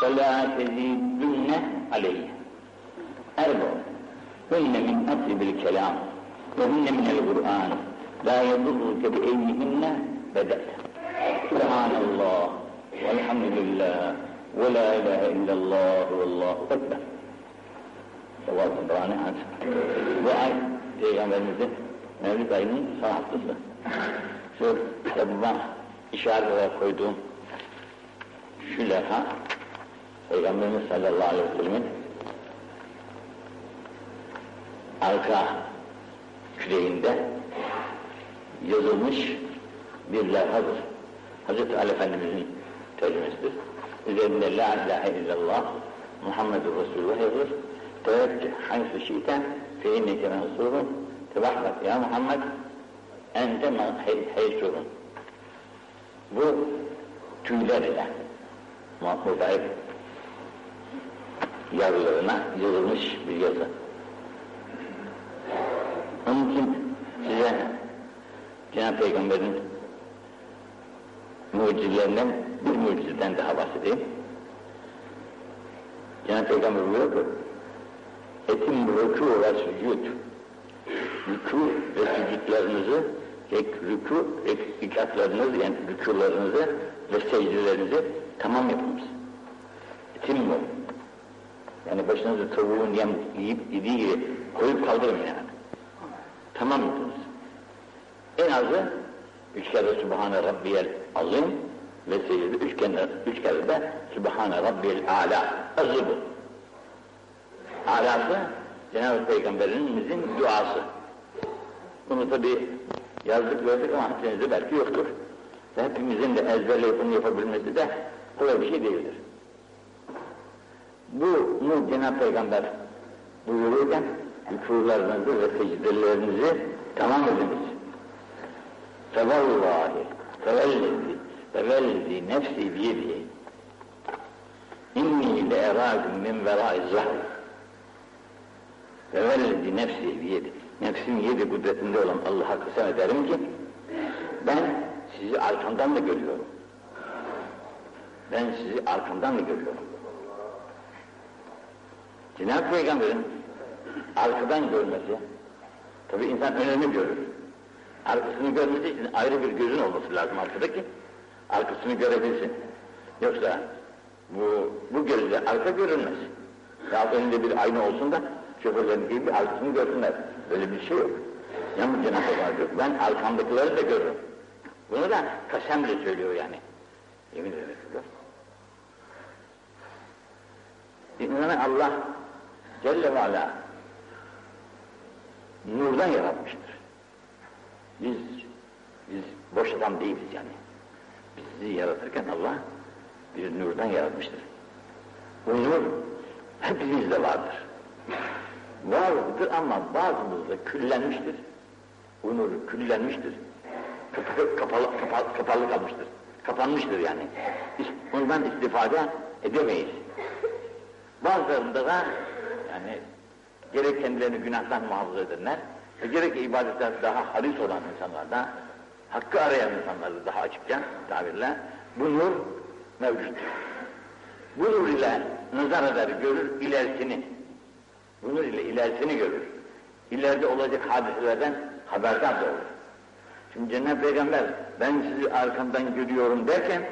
فَلَا تَزِيدُنَّ عَلَيْهِ أربع هن من أطيب الكلام وهن من القرآن لا يضرك بأيهن بدأت. سبحان الله والحمد لله ولا إله إلا الله والله أكبر. Sevap Kur'an'ı aç. Bu ay Peygamberimizin Mevlid ayının son haftası. Şu kitabıma işaret olarak koyduğum şu levha Peygamberimiz sallallahu aleyhi ve sellem'in arka küreğinde yazılmış bir levhadır. Hazreti Ali Efendimizin tercümesidir. Üzerinde La ilahe illallah Muhammedur Resulullah yazılır. Teveccüh haysu şi'ten fe inneke mensurun tebahrak ya Muhammed ente heysurun. Bu tüyler ile mübarek yavrularına yazılmış bir yazı. Onun için size Cenab-ı Peygamber'in mucizelerinden bir mucizeden daha bahsedeyim. Cenab-ı Peygamber buyuruyor ki etim rükû ve sücud rükû ve sücudlarınızı rükû ve rikatlarınızı yani rükûlarınızı ve secdelerinizi tamam yapınız. Etim bu. Yani başınızı tavuğun yem yiyip yediği gibi koyup kaldırmayın yani. Tamam yapınız. En azı üç kere Sübhane Rabbiyel Azim ve secde üç kere, üç kere de Sübhane Rabbiyel Ala. Azı bu. Alası Cenab-ı Peygamberimizin duası. Bunu tabi yazdık gördük ama hepinizde belki yoktur. Ve hepimizin de ezberleyip bunu yapabilmesi de kolay bir şey değildir. Bu mu Cenab-ı Peygamber buyururken hükürlerinizi ve secdelerinizi tamam ediniz. Fevallahi fevellezi fevellezi nefsi biyedihi inni le erâgüm min verâi zahri fevellezi nefsi biyedi nefsim yedi kudretinde olan Allah'a kısem ederim ki ben sizi arkamdan da görüyorum. Ben sizi arkamdan da görüyorum. Cenab-ı Peygamber'in arkadan görmesi, tabi insan önünü görür. Arkasını görmesi için ayrı bir gözün olması lazım arkada ki arkasını görebilsin. Yoksa bu, bu gözle arka görünmez. Ya önünde bir ayna olsun da şoförlerin gibi arkasını görsünler. Böyle bir şey yok. Yalnız Cenab-ı Hak diyor, ben arkamdakileri de görürüm. Bunu da kasemle söylüyor yani. Yemin ederim. İnsanı Allah Celle ve Ala nurdan yaratmıştır. Biz, biz boş adam değiliz yani. Bizi yaratırken Allah bir nurdan yaratmıştır. Bu nur hepimizde vardır. Vardır ama bazımızda küllenmiştir. Bu nur küllenmiştir. Kapalı, kapalı, kapalı, kapalı kalmıştır. Kapanmıştır yani. Ondan istifade edemeyiz. Bazılarında da gerek kendilerini günahtan muhafaza edenler ve gerek ibadetler daha haris olan insanlarda, hakkı arayan insanlarda daha açıkça tabirle bu nur mevcut. Bu nur ile nazar eder, görür ilerisini. Bu nur ile ilerisini görür. İleride olacak hadiselerden haberdar da olur. Şimdi Cenab-ı Peygamber ben sizi arkamdan görüyorum derken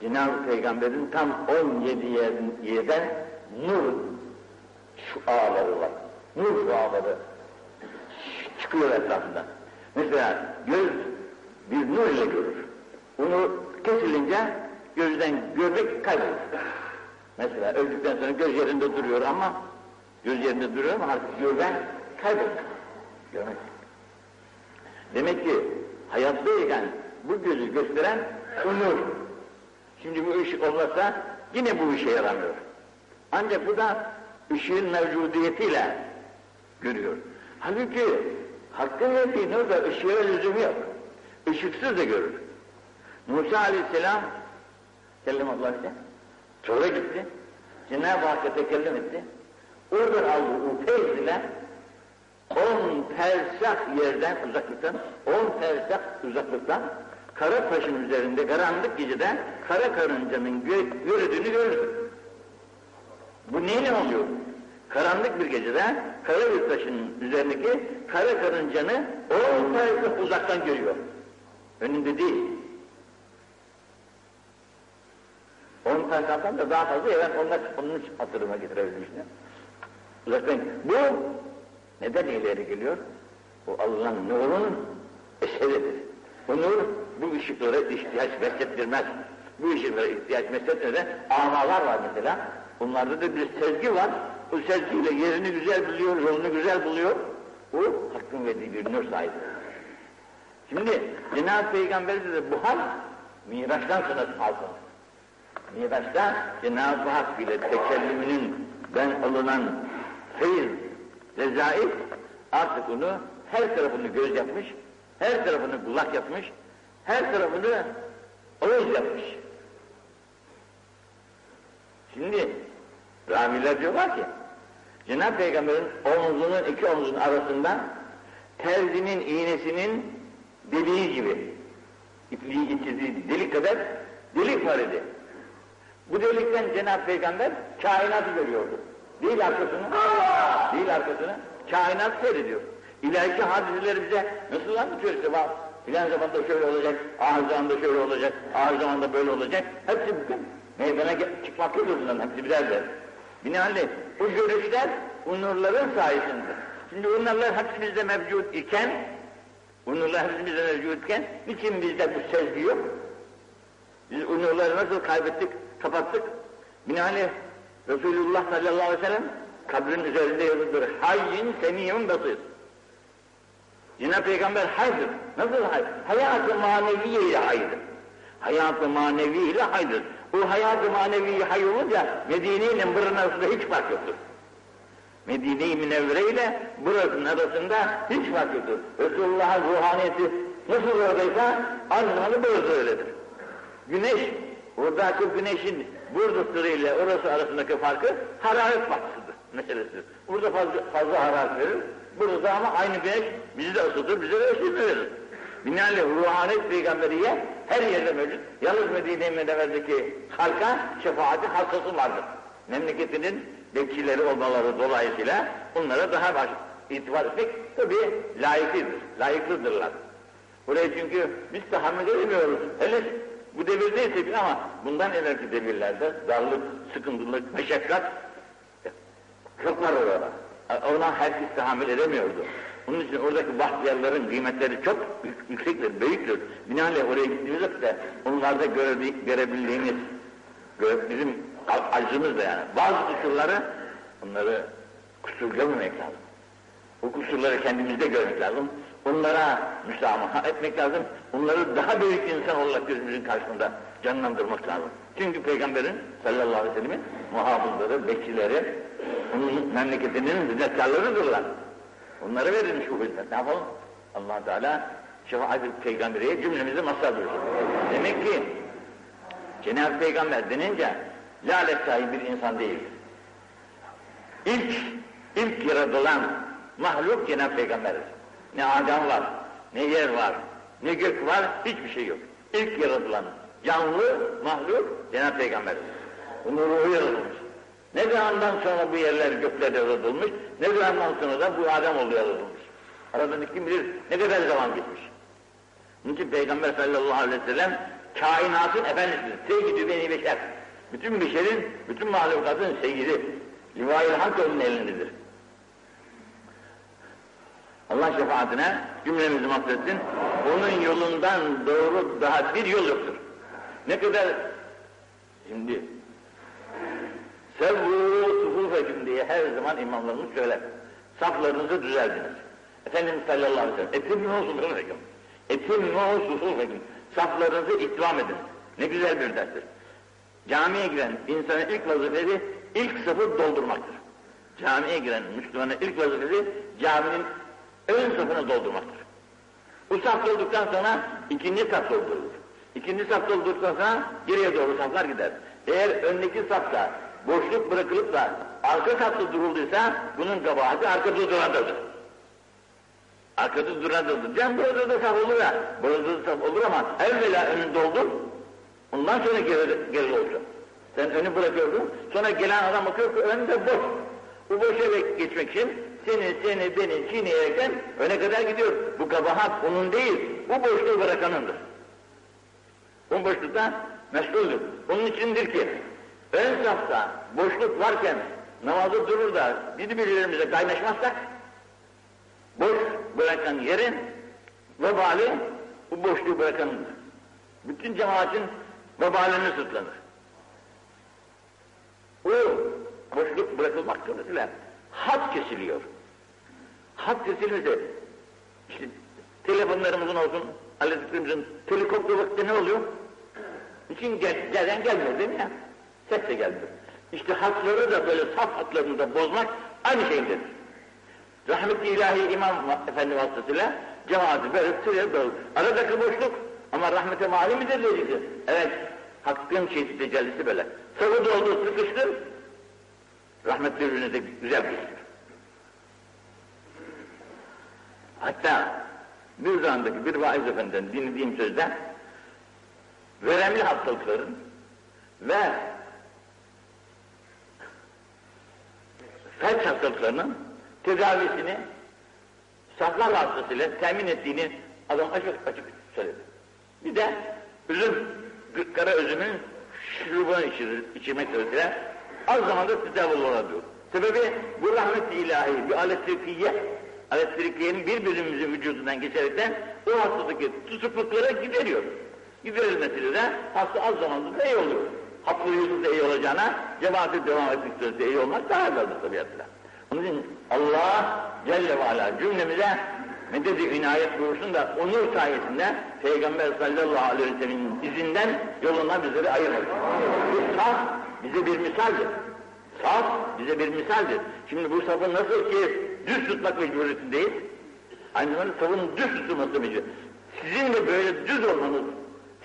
Cenab-ı Peygamber'in tam 17 yerden nur şuaları var. Nur şuaları çıkıyor etrafından. Mesela göz bir nur ile görür. Bunu kesilince gözden görmek kaybolur. Mesela öldükten sonra göz yerinde duruyor ama göz yerinde duruyor ama artık görmen kaybolur. Görmek. Demek ki hayattayken bu gözü gösteren o nur. Şimdi bu ışık olmazsa yine bu işe yaramıyor. Ancak bu da ışığın mevcudiyetiyle görüyor. Halbuki hakkın verdiği nur ışığa lüzum yok. Işıksız da görür. Musa aleyhisselam kellim Allah işte. Sonra gitti. Cenab-ı Hakk'a tekellüm etti. Oradan aldığı o ile on fersah yerden uzaklıktan, on fersah uzaklıktan kara taşın üzerinde karanlık gecede kara karıncanın gö gördüğünü gördü. Bu neyle oluyor? Karanlık bir gecede kara bir taşın üzerindeki kara karıncanı o sayesinde uzaktan görüyor. Önünde değil. Onun sayesinde da daha fazla evet onlar onun hatırıma getirebilmişler. Uzaktan. Bu neden ileri geliyor? O Allah'ın nurunun eseridir. Bu nur bu ışıklara ihtiyaç beslettirmez. Bu ışıklara ihtiyaç besletmeden amalar var mesela. Bunlarda da bir sezgi var. O sezgiyle yerini güzel biliyor, yolunu güzel buluyor. O hakkın verdiği bir nur sahibi. Şimdi Cenab-ı Peygamber'de de bu hal Miraç'tan sonra alsın. Miraç'ta Cenab-ı Hak ile tekellümünün ben alınan feyiz, rezail artık onu her tarafını göz yapmış, her tarafını kulak yapmış, her tarafını ağız yapmış. Şimdi raviler diyorlar ki Cenab-ı Peygamber'in omuzunun iki omuzun arasında terzinin iğnesinin deliği gibi ipliği geçirdiği delik kadar delik var idi. Bu delikten Cenab-ı Peygamber kainatı görüyordu. Değil arkasını, değil arkasını, kainat seyrediyor. İleriki hadiseleri bize nasıl anlatıyor işte bak, filan zamanda şöyle olacak, ahir zamanda şöyle olacak, ahir zamanda böyle olacak. Hepsi bugün meydana çıkmaktadır bunların hepsi birer der. Binaenaleyh bu görüşler bu nurların sayesinde. Şimdi bu nurlar hepsi bizde mevcut iken, bu nurlar hepsi bizde mevcut iken, niçin bizde bu sezgi yok? Biz bu nurları nasıl kaybettik, kapattık? Binaenaleyh Resulullah sallallahu aleyhi ve sellem kabrin üzerinde yazılıdır. Hayyin semiyun basir. Yine Peygamber haydır. Nasıl hay? Hayat-ı maneviye ile haydır. Hayat-ı manevi. Bu hayat-ı manevi hay olunca Medine ile buranın arasında hiç fark yoktur. Medine-i Münevvere ile burasının arasında hiç fark yoktur. Resulullah'ın ruhaniyeti nasıl oradaysa zamanda burası öyledir. Güneş, oradaki güneşin burada ile orası arasındaki farkı hararet farkıdır meselesidir. Burada fazla, fazla hararet verir, burada ama aynı güneş bizi de ısıtır, bize de ısıtır verir. Binaenaleyh ruhanet peygamberiye her yerde mevcut. Yalnız Medine-i Münevver'deki halka şefaati halkası vardır. Memleketinin bekçileri olmaları dolayısıyla onlara daha baş itibar etmek tabi layıklıdır, layıklıdırlar. Burayı çünkü biz tahammül edemiyoruz. Hele bu devirdeysek ama bundan evvelki devirlerde darlık, sıkıntılık, meşakkat çok var orada. Ona herkes tahammül edemiyordu. Onun için oradaki bahtiyarların kıymetleri çok yüksektir, büyüktür. Binaenaleyh oraya gittiğimiz vakitte onlarda görebildiğimiz, bizim acımız da yani. Bazı kusurları, onları kusur görmemek lazım. O kusurları kendimizde görmek lazım. Onlara müsamaha etmek lazım. Onları daha büyük insan olarak gözümüzün karşısında canlandırmak lazım. Çünkü Peygamberin sallallahu aleyhi ve sellemin muhafızları, bekçileri, onun memleketinin hizmetkarlarıdırlar. Onlara verilmiş bu hizmet. Ne yapalım? allah Teala şefaat-i peygamberiye cümlemizi mazhar buyursun. Demek ki Cenab-ı Peygamber denince lalet sahibi bir insan değil. İlk, ilk yaratılan mahluk Cenab-ı Peygamber'dir. Ne Adem var, ne yer var, ne gök var, hiçbir şey yok. İlk yaratılan canlı mahluk Cenab-ı Peygamber'dir. Bunun ruhu yaratılmış. Ne zamandan sonra bu yerler gökler yaratılmış, ne zamandan sonra da bu Adem oldu yaratılmış. Aradan kim bilir ne kadar zaman geçmiş. Onun için Peygamber sallallahu aleyhi ve sellem kainatın efendisidir. Seyyidü beni beşer. Bütün beşerin, bütün mahlukatın seyyidi. Livai-i Hamd onun elindedir. Allah şefaatine cümlemizi mahvetsin. Onun yolundan doğru daha bir yol yoktur. Ne kadar şimdi sevvu sufufekum diye her zaman imamlarımız söyler. Saflarınızı düzeldiniz. Efendimiz sallallahu aleyhi ve sellem etimmu sufufekum. Etimmu sufufekum. Saflarınızı itvam edin. Ne güzel bir derstir. Camiye giren insanın ilk vazifesi ilk safı doldurmaktır. Camiye giren Müslümanın ilk vazifesi caminin ön safını doldurmaktır. Bu saf dolduktan sonra ikinci saf doldurulur. İkinci saf doldurduktan sonra geriye doğru saflar gider. Eğer öndeki safta boşluk bırakılıp da arka safta durulduysa bunun kabahati arkada durandadır. Arkada durandadır. Can burada da saf olur ya, burada da saf olur ama evvela önünü doldur, ondan sonra geri, geri olsun. Sen önü bırakıyorsun, sonra gelen adam bakıyor ki önde boş. Bu boşa geçmek için seni, seni, beni çiğneyerekten öne kadar gidiyor. Bu kabahat onun değil, bu boşluğu bırakanındır. Bu boşlukta meşguldür. Onun içindir ki ön safta boşluk varken namazı durur da birbirlerimize kaynaşmazsak boş bırakan yerin vebali bu boşluğu bırakanındır. Bütün cemaatin vebalini sırtlanır. O boşluk bırakılmak suretiyle hat kesiliyor. Hat kesilmesi işte telefonlarımızın olsun, aletlerimizin helikopter vakti ne oluyor? Niçin gel, gelen gelmiyor değil mi ya? De gelmiyor. İşte hatları da böyle saf hatlarını da bozmak aynı şeydir. Rahmetli ilahi imam efendi vasıtasıyla cemaati böyle sürüyor böyle. Aradaki boşluk ama rahmete mali midir dediydi. Evet, hakkın şeysi tecellisi böyle. Sıvı doldu, sıkıştır, rahmetli ürünü de güzel geçiyor. Hatta bir zamandaki bir vaiz efendiden dinlediğim sözde veremli hastalıkların ve felç hastalıklarının tedavisini saflar vasıtasıyla temin ettiğini adam açık açık söyledi. Bir de üzüm, kara üzümün şurubunu içirir, içirmek suretiyle az zamanda tedavi olabiliyor. Sebebi bu rahmet ilahi bir alet tırkiye, alet tırkiyenin bir bölümümüzün vücudundan geçerekten o hastadaki tutukluklara gideriyor. Giderilmesiyle de hasta az zamanda da iyi oluyor. Haplı yüzünde iyi olacağına cemaate devam etmek suretiyle iyi olmak daha evveldir tabiatıyla. Onun için Allah Celle ve Ala cümlemize medet-i inayet buyursun da o nur sayesinde Peygamber sallallahu aleyhi ve sellem'in izinden yoluna bizleri ayırmasın. Bu saf bize bir misaldir. Saf bize bir misaldir. Şimdi bu safı nasıl ki düz tutmak mecburiyetindeyiz, aynı zamanda safın düz tutulması mecbur. Sizin de böyle düz olmanız,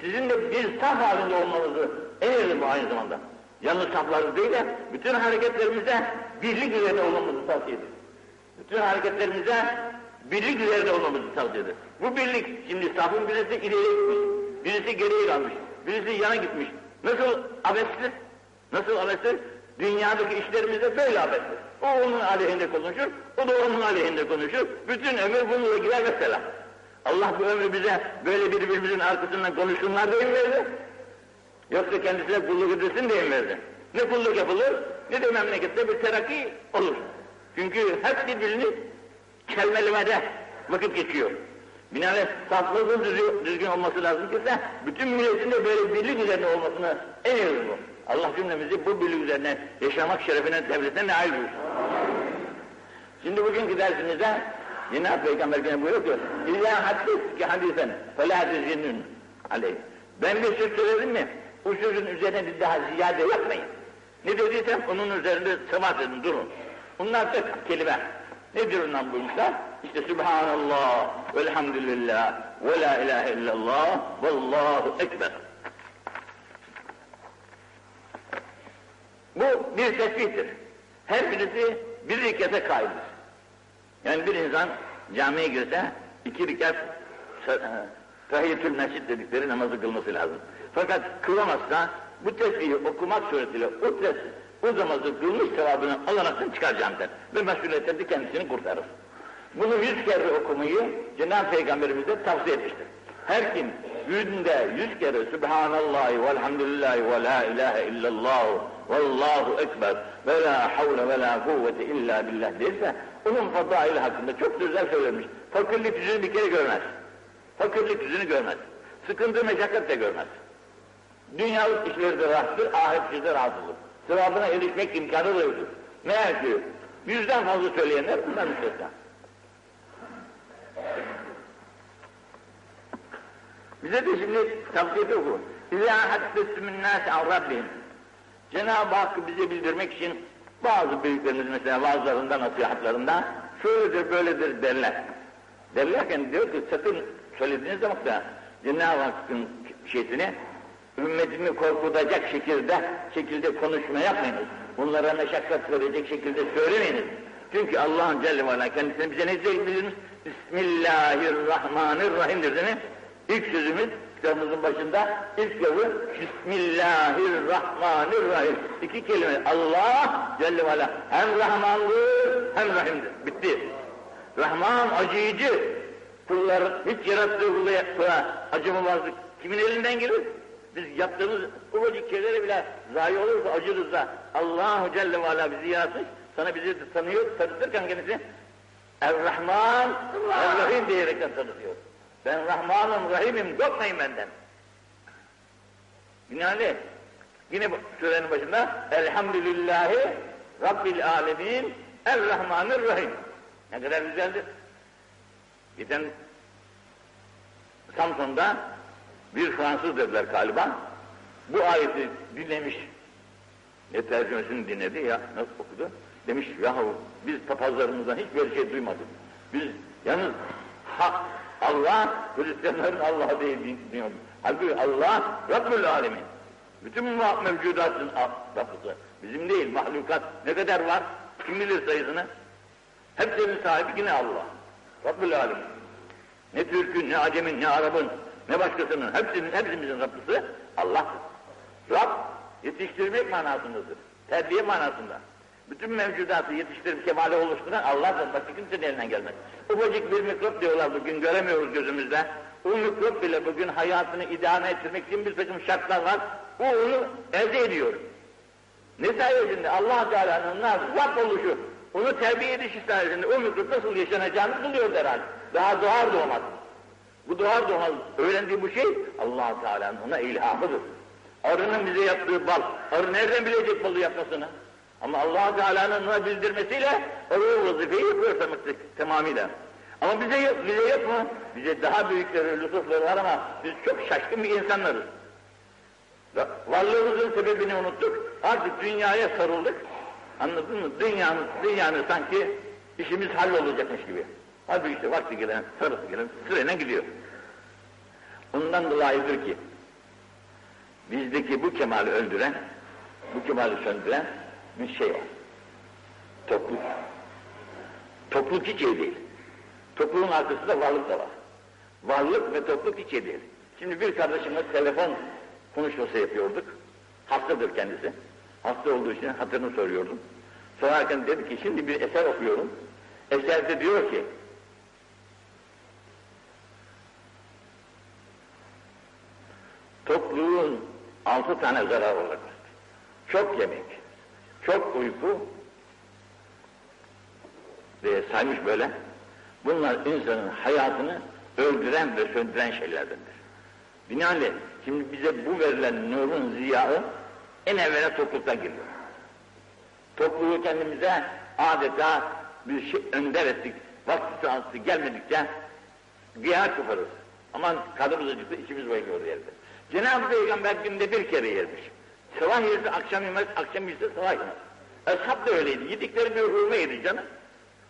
sizin de bir saf halinde olmanızı en bu aynı zamanda. Yalnız safları değil de bütün hareketlerimize birlik üzerine olmamızı tavsiye eder. Bütün hareketlerimize birlik üzerinde olmamızı tavsiye eder. Bu birlik, şimdi safın birisi ileriye gitmiş, birisi geriye kalmış, birisi yana gitmiş. Nasıl abestir? Nasıl abestir? Dünyadaki işlerimizde böyle abestir. O onun aleyhinde konuşur, o da onun aleyhinde konuşur. Bütün ömür bununla gider mesela. Allah bu ömrü bize böyle birbirimizin arkasından konuşsunlar diye mi? Yoksa kendisine kulluk edilsin diye verdi? Ne kulluk yapılır, ne de memlekette bir terakki olur. Çünkü hep birbirini kelmelemede vakit geçiyor. Binaenaleyh saflığın düzgün olması lazım ki bütün milletin de böyle birlik üzerine olmasını en iyi bu. Allah cümlemizi bu birlik üzerine yaşamak şerefine, devletine nail buyursun. Şimdi bugünkü dersimizde Cenab-ı Peygamber gene buyuruyor ki İzâ haddetki hadisen felâ tüzinnün aleyh. Ben bir söz söyledim mi? Bu sözün üzerine bir daha ziyade yapmayın. Ne dediysem onun üzerinde sebat edin, durun. Bunlar tek kelime. Nedir ondan buyurmuşlar? İşte Subhanallah, velhamdülillah, ve la ilahe illallah, vallahu ekber. Bu bir tesbihtir. Her birisi bir rikete kayddır. Yani bir insan camiye girse iki rikat tahiyyetül mescid dedikleri namazı kılması lazım. Fakat kılamazsa bu tesbihi okumak suretiyle o tes, o namazı kılmış sevabını alaraktan çıkar camiden ve mesuliyetten de kendisini kurtarır. Bunu yüz kere okumayı Cenab-ı Peygamberimiz de tavsiye etmiştir. Her kim günde yüz kere Subhanallahi velhamdülillahi ve la ilahe illallah vallahu ekber ve la havle ve la kuvvete illa billah derse onun fadaili hakkında çok güzel söylemiş. Fakirlik yüzünü bir kere görmez. Fakirlik yüzünü görmez. Sıkıntı meşakkat de görmez. Dünyalık işlerde rahattır, ahiret işlerde rahatsızdır. Sevabına erişmek imkanı da yoktur. Meğer ki yüzden fazla söyleyenler bundan müstesna. Bize de şimdi tavsiye oku. İzâ haddesümün nâsi an Rabbim. Cenab-ı Hakk'ı bize bildirmek için bazı büyüklerimiz mesela bazılarında nasihatlarında şöyledir böyledir derler. Derlerken diyor ki sakın söylediğiniz zaman da Cenab-ı Hakk'ın şeysini ümmetimi korkutacak şekilde şekilde konuşma yapmayınız. Bunlara meşakkat verecek şekilde söylemeyiniz. Çünkü Allah'ın Celle ve Ala kendisine bize ne bildirmiş? Bismillahirrahmanirrahim'dir değil mi? İlk sözümüz kitabımızın başında ilk yazı Bismillahirrahmanirrahim. İki kelime. Allah Celle ve hem Rahmandır hem Rahim'dir. Bitti. Rahman acıyıcı. Kullar hiç yarattığı kula acımamazlık kimin elinden gelir? Biz yaptığımız ufacık şeylere bile zayi olursa acırız da Allahu Celle ve Ala bizi yaratmış. Sana bizi tanıyor, tanıtırken kendisi Er-Rahman, Er-Rahim diyerekten tanıtıyor. Ben Rahmanım, Rahim'im, korkmayın benden. Binaenaleyh, yine bu surenin başında Elhamdülillahi Rabbil Alemin Er-Rahmanir-Rahim. Ne kadar güzeldir. Geçen Samsun'da bir Fransız dediler galiba. Bu ayeti dinlemiş. Ne tercümesini dinledi ya nasıl okudu? Demiş yahu biz papazlarımızdan hiç böyle şey duymadık. Biz yalnız hak Allah Hristiyanların Allah'ı değil dinliyoruz. Halbuki Allah Rabbül Alemin. Bütün mevcudatın Rabbısı. Bizim değil mahlukat ne kadar var? Kim bilir sayısını? Hepsinin sahibi yine Allah. Rabbül Alemin. Ne Türk'ün, ne Acem'in, ne Arap'ın, ne başkasının, hepsinin, hepsimizin Rabbisi Allah'tır. Rab, yetiştirmek manasındadır. Terbiye manasında. Bütün mevcudatı yetiştirip kemale oluşturan Allah'tır. Başka kimsenin elinden gelmez. Ufacık bir mikrop diyorlar bugün göremiyoruz gözümüzde. O mikrop bile bugün hayatını idame ettirmek için bir takım şartlar var. O onu elde ediyor. Ne sayesinde allah Teala'nın Rab oluşu, onu terbiye ediş sayesinde o mikrop nasıl yaşanacağını buluyor herhalde. Daha doğar doğmaz. Bu doğar doğmaz öğrendiği bu şey allah Teala'nın ona ilhamıdır. Arının bize yaptığı bal. Arı nereden bilecek balı yapmasını? Ama allah Teala'nın ona bildirmesiyle arı vazifeyi yapıyor tamamıyla. Ama bize bize mu? Bize daha büyükleri, lütufları var ama biz çok şaşkın bir insanlarız. Varlığımızın sebebini unuttuk. Artık dünyaya sarıldık. Anladın mı? Dünyanın, dünyanın sanki işimiz hallolacakmış gibi. Halbuki işte vakti gelen, sarısı gelen sırayla gidiyor. Ondan dolayıdır ki bizdeki bu kemali öldüren, bu kemali söndüren bir şey var. Topluk. Topluk hiç iyi değil. Topluluğun arkasında varlık da var. Varlık ve topluk hiç iyi değil. Şimdi bir kardeşimle telefon konuşması yapıyorduk. Hastadır kendisi. Hasta olduğu için hatırını soruyordum. Sorarken dedi ki şimdi bir eser okuyorum. Eserde diyor ki topluğun altı tane zarar olacak. Çok yemek, çok uyku diye saymış böyle. Bunlar insanın hayatını öldüren ve söndüren şeylerdendir. Binaenaleyh şimdi bize bu verilen nurun ziyağı en evvela topluluktan geliyor. Topluluğu kendimize adeta bir şey önder ettik. Vakti sırası gelmedikçe güya koparız. Aman kadımız acıktı, içimiz bayılıyor yerde. Cenab-ı Peygamber günde bir kere yermiş. Sabah yerse akşam yemez, akşam yerse sabah yemez. Eshab da öyleydi. Yedikleri bir hurma yedi canım.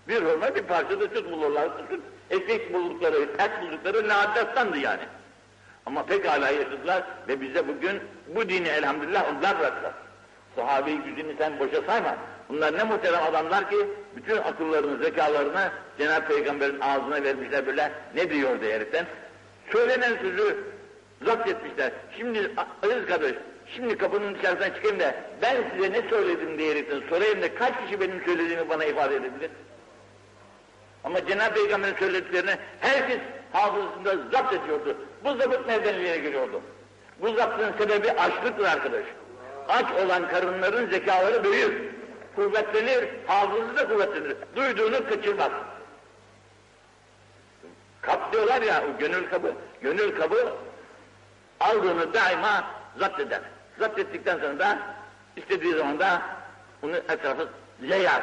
Bir hurma bir parça da süt bulurlar. Süt, ekmek buldukları, et buldukları nadirattandı yani. Ama pekala yaşadılar ve bize bugün bu dini elhamdülillah onlar bıraktılar. Sahabeyi gücünü sen boşa sayma. Bunlar ne muhterem adamlar ki bütün akıllarını, zekalarını Cenab-ı Peygamber'in ağzına vermişler böyle ne diyor diyerekten. Söylenen sözü zapt etmişler. Şimdi aziz kardeş, şimdi kapının dışarısından çıkayım da ben size ne söyledim diyerekten sorayım da kaç kişi benim söylediğimi bana ifade edebilir? Ama Cenab-ı Peygamber'in söylediklerini herkes hafızasında zapt ediyordu. Bu zabıt nereden ileri geliyordu? Bu zaptın sebebi açlıktır arkadaş. Aç olan karınların zekaları büyür. Kuvvetlenir, hafızası da kuvvetlenir. Duyduğunu kaçırmaz. Kap diyorlar ya, gönül kabı. Gönül kabı aldığını daima zapt eder. Zapt ettikten sonra da istediği zaman da onu etrafı yayar.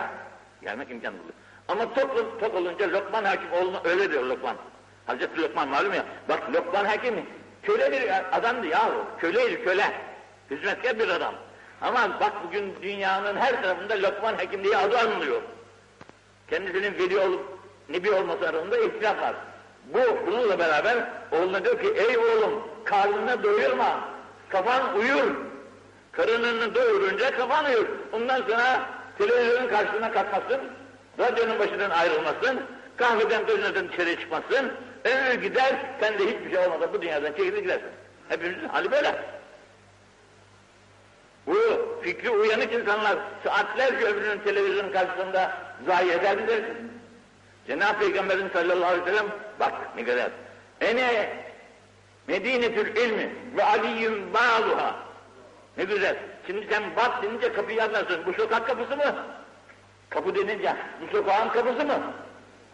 Gelmek imkan bulur. Ama tok, tok olunca Lokman Hakim oğluna öyle diyor Lokman. Hazreti Lokman malum ya. Bak Lokman Hakim köle bir adamdı yahu. Köleydi köle. Hizmetkar bir adam. Ama bak bugün dünyanın her tarafında Lokman Hakim diye adı anılıyor. Kendisinin veli olup nebi olması arasında ihtilaf var. Bu bununla beraber oğluna diyor ki ey oğlum karnını doyurma. Kafan uyur. Karınını doyurunca kafan uyur. Ondan sonra televizyonun karşısına kalkmasın. Radyonun başından ayrılmasın. Kahveden gözünden dışarı çıkmasın. Ömür gider, sen de hiçbir şey olmadan bu dünyadan çekilir gidersin. Hepimizin hali böyle. Bu fikri uyanık insanlar saatlerce ömrünün televizyon karşısında zayi eder mi dersin? Cenab-ı Peygamberin sallallahu aleyhi ve sellem bak ne kadar. Ene Medinetül ilmi ve aliyyum ba'duha. Ne güzel. Şimdi sen bat denince kapıyı anlarsın. Bu sokak kapısı mı? Kapı denince bu sokağın kapısı mı?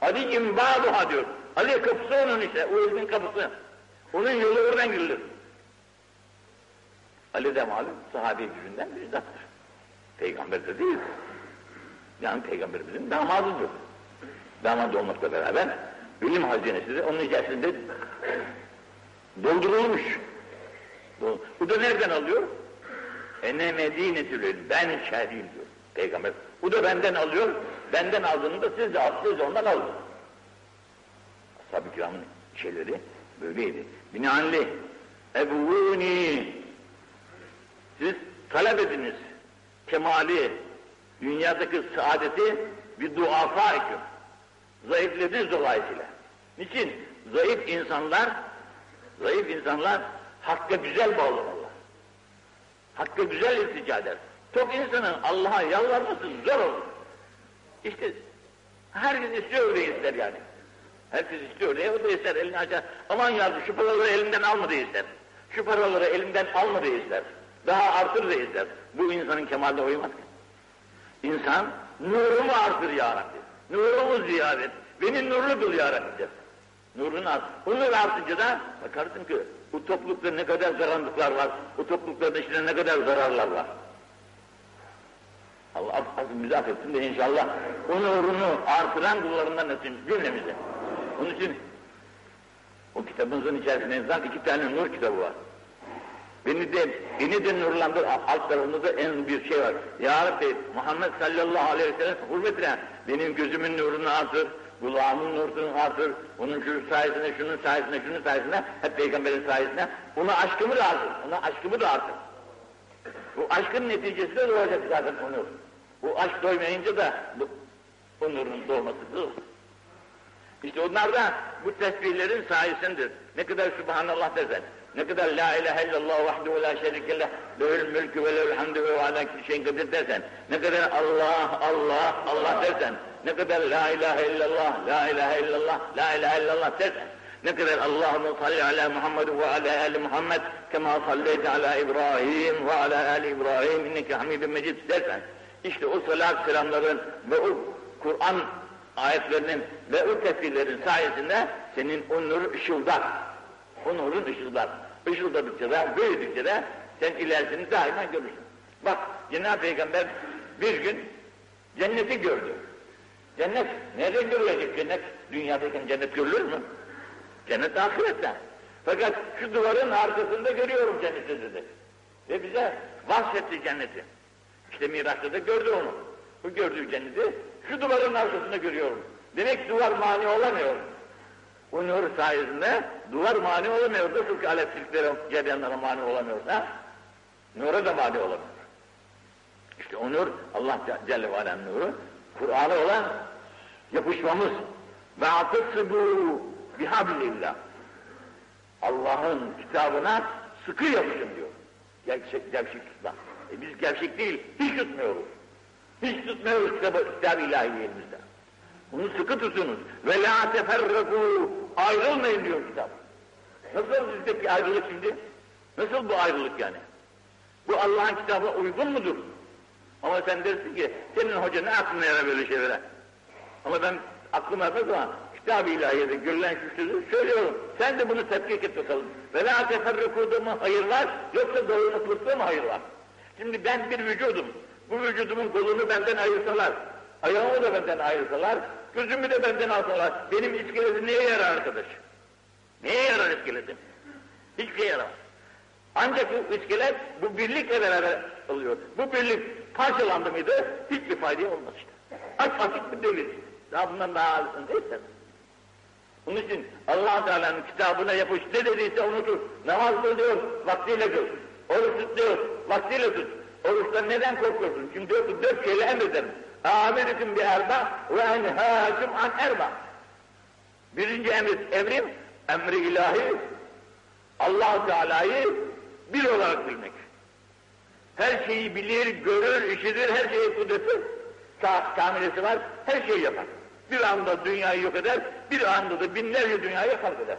Aliyyum ba'duha diyor. Ali kapısı onun işte. O ilmin kapısı. Onun yolu oradan girilir. Ali de malum sahabe gücünden bir zattır. Peygamber de değil. Yani peygamberimizin damadıdır. Damat olmakla beraber ilim hazinesi de onun içerisinde doldurulmuş. Bu da nereden alıyor? Ene medinetül ilim, ben şeriyim diyor peygamber. Bu da benden alıyor, benden aldığını da siz de siz ondan alın. Ashab-ı kiramın şeyleri böyleydi. Binaenli ebuvuni siz talep ediniz kemali, dünyadaki saadeti bir duafa ekür. Zayıflediniz dolayısıyla. Niçin? Zayıf insanlar, zayıf insanlar hakka güzel bağlanırlar. Hakka güzel iltica eder. Çok insanın Allah'a yalvarması zor olur. İşte herkes istiyor öyle ister yani. Herkes istiyor diye o da ister elini açar. Aman yavrum şu paraları elimden alma diye ister. Şu paraları elimden alma diye ister. Daha artır diye ister. Bu insanın kemaline uymaz ki. İnsan nurumu artır ya Rabbi. Nurumu ziyaret. Beni nurlu kıl ya Rabbi der. Nurunu nur artınca da bakarsın ki bu toplulukta ne kadar karanlıklar var. Bu toplulukların içinde ne kadar zararlar var. Allah azimizi affetsin de inşallah o nurunu artıran kullarından etsin cümlemize. Onun için o kitabımızın içerisinde zaten iki tane nur kitabı var. Beni de, beni de nurlandır, alt tarafında da en bir şey var. Ya Rabbi, Muhammed sallallahu aleyhi ve sellem hürmetine benim gözümün nurunu artır, kulağımın nurunu artır, onun şu sayesinde, şunun sayesinde, şunun sayesinde, hep peygamberin sayesinde, ona aşkımı da artır, ona aşkımı da artır. Bu aşkın neticesi de doğacak zaten onur. Bu aşk doymayınca da bu, o nurun doğması olur. İşte onlar da bu tesbihlerin sayesindir. Ne kadar Subhanallah desen, ne kadar la ilahe illallah vahdehu la şerike leh lehül mülkü ve lehül hamdü ve ala külli şeyin kadir dersen, ne kadar Allah, Allah, Allah dersen, ne kadar la ilahe illallah, la ilahe illallah, la ilahe illallah dersen, ne kadar Allahümme salli ala Muhammed ve ala ali Muhammed kema salleyte ala İbrahim ve ala ali İbrahim inneke hamidun mecid dersen, işte o salat selamların ve o Kur'an ayetlerinin ve o tesbihlerin sayesinde senin o nur ışıldar. O nurun ışıldar. Işıldadıkça da, büyüdükçe de sen ilerisini daima görürsün. Bak Cenab-ı Peygamber bir gün cenneti gördü. Cennet, nerede görülecek cennet? Dünyadayken cennet görülür mü? Cennet ahirette. Fakat şu duvarın arkasında görüyorum cenneti dedi. Ve bize bahsetti cenneti. İşte Miraç'ta da gördü onu. Bu gördüğü cenneti şu duvarın arkasında görüyorum. Demek duvar mani olamıyor. O nur sayesinde duvar mani olamıyor. Nasıl ki elektriklere, cereyanlara mani olamıyorsa, nura da mani olamıyor. İşte o nur, Allah Celle ve Alem nuru, Kur'an'a olan yapışmamız. Ve atıtsıbu bihablillah. Allah'ın kitabına sıkı yapışın diyor. Gevşek, gevşek tutma. E biz gevşek değil, hiç tutmuyoruz. Hiç tutmuyoruz kitabı, kitab-ı ilahi elimizde. Bunu sıkı tutunuz. Ve la teferraku ayrılmayın diyor kitap. Nasıl bizdeki ayrılık şimdi? Nasıl bu ayrılık yani? Bu Allah'ın kitabına uygun mudur? Ama sen dersin ki senin hoca ne aklına yarar böyle şeylere? Ama ben aklım ermez ama kitab-ı ilahiyede görülen şu sözü söylüyorum. Sen de bunu tetkik et bakalım. Ve la teferraku'da mı hayır var yoksa doyunuklıkta mı hayır var? Şimdi ben bir vücudum. Bu vücudumun kolunu benden ayırsalar, ayağımı da benden ayırsalar, gözümü de benden alsalar, benim iskeletim neye yarar arkadaş? Neye yarar iskeletim? Hiçbir şey yaramaz. Ancak bu iskelet bu birlikle beraber oluyor. Bu birlik parçalandı mıydı hiçbir fayda olmaz işte. Açmatik bir devir. Daha bundan daha ağırsın değilsen. Onun için allah Teala'nın kitabına yapış ne dediyse onu tut. Namaz kıl diyor, vaktiyle kıl. Oruç tut diyor, vaktiyle tut. Oruçtan neden korkuyorsun? Çünkü diyor ki dört şeyle emrederim. Âmirüküm bi erba ve enhâküm an erba. Birinci emir, emrim, emri ilahi, allah Teala'yı bir olarak bilmek. Her şeyi bilir, görür, işitir, her şeyi kudreti, kamilesi var, her şeyi yapar. Bir anda dünyayı yok eder, bir anda da binlerce dünyayı halk eder.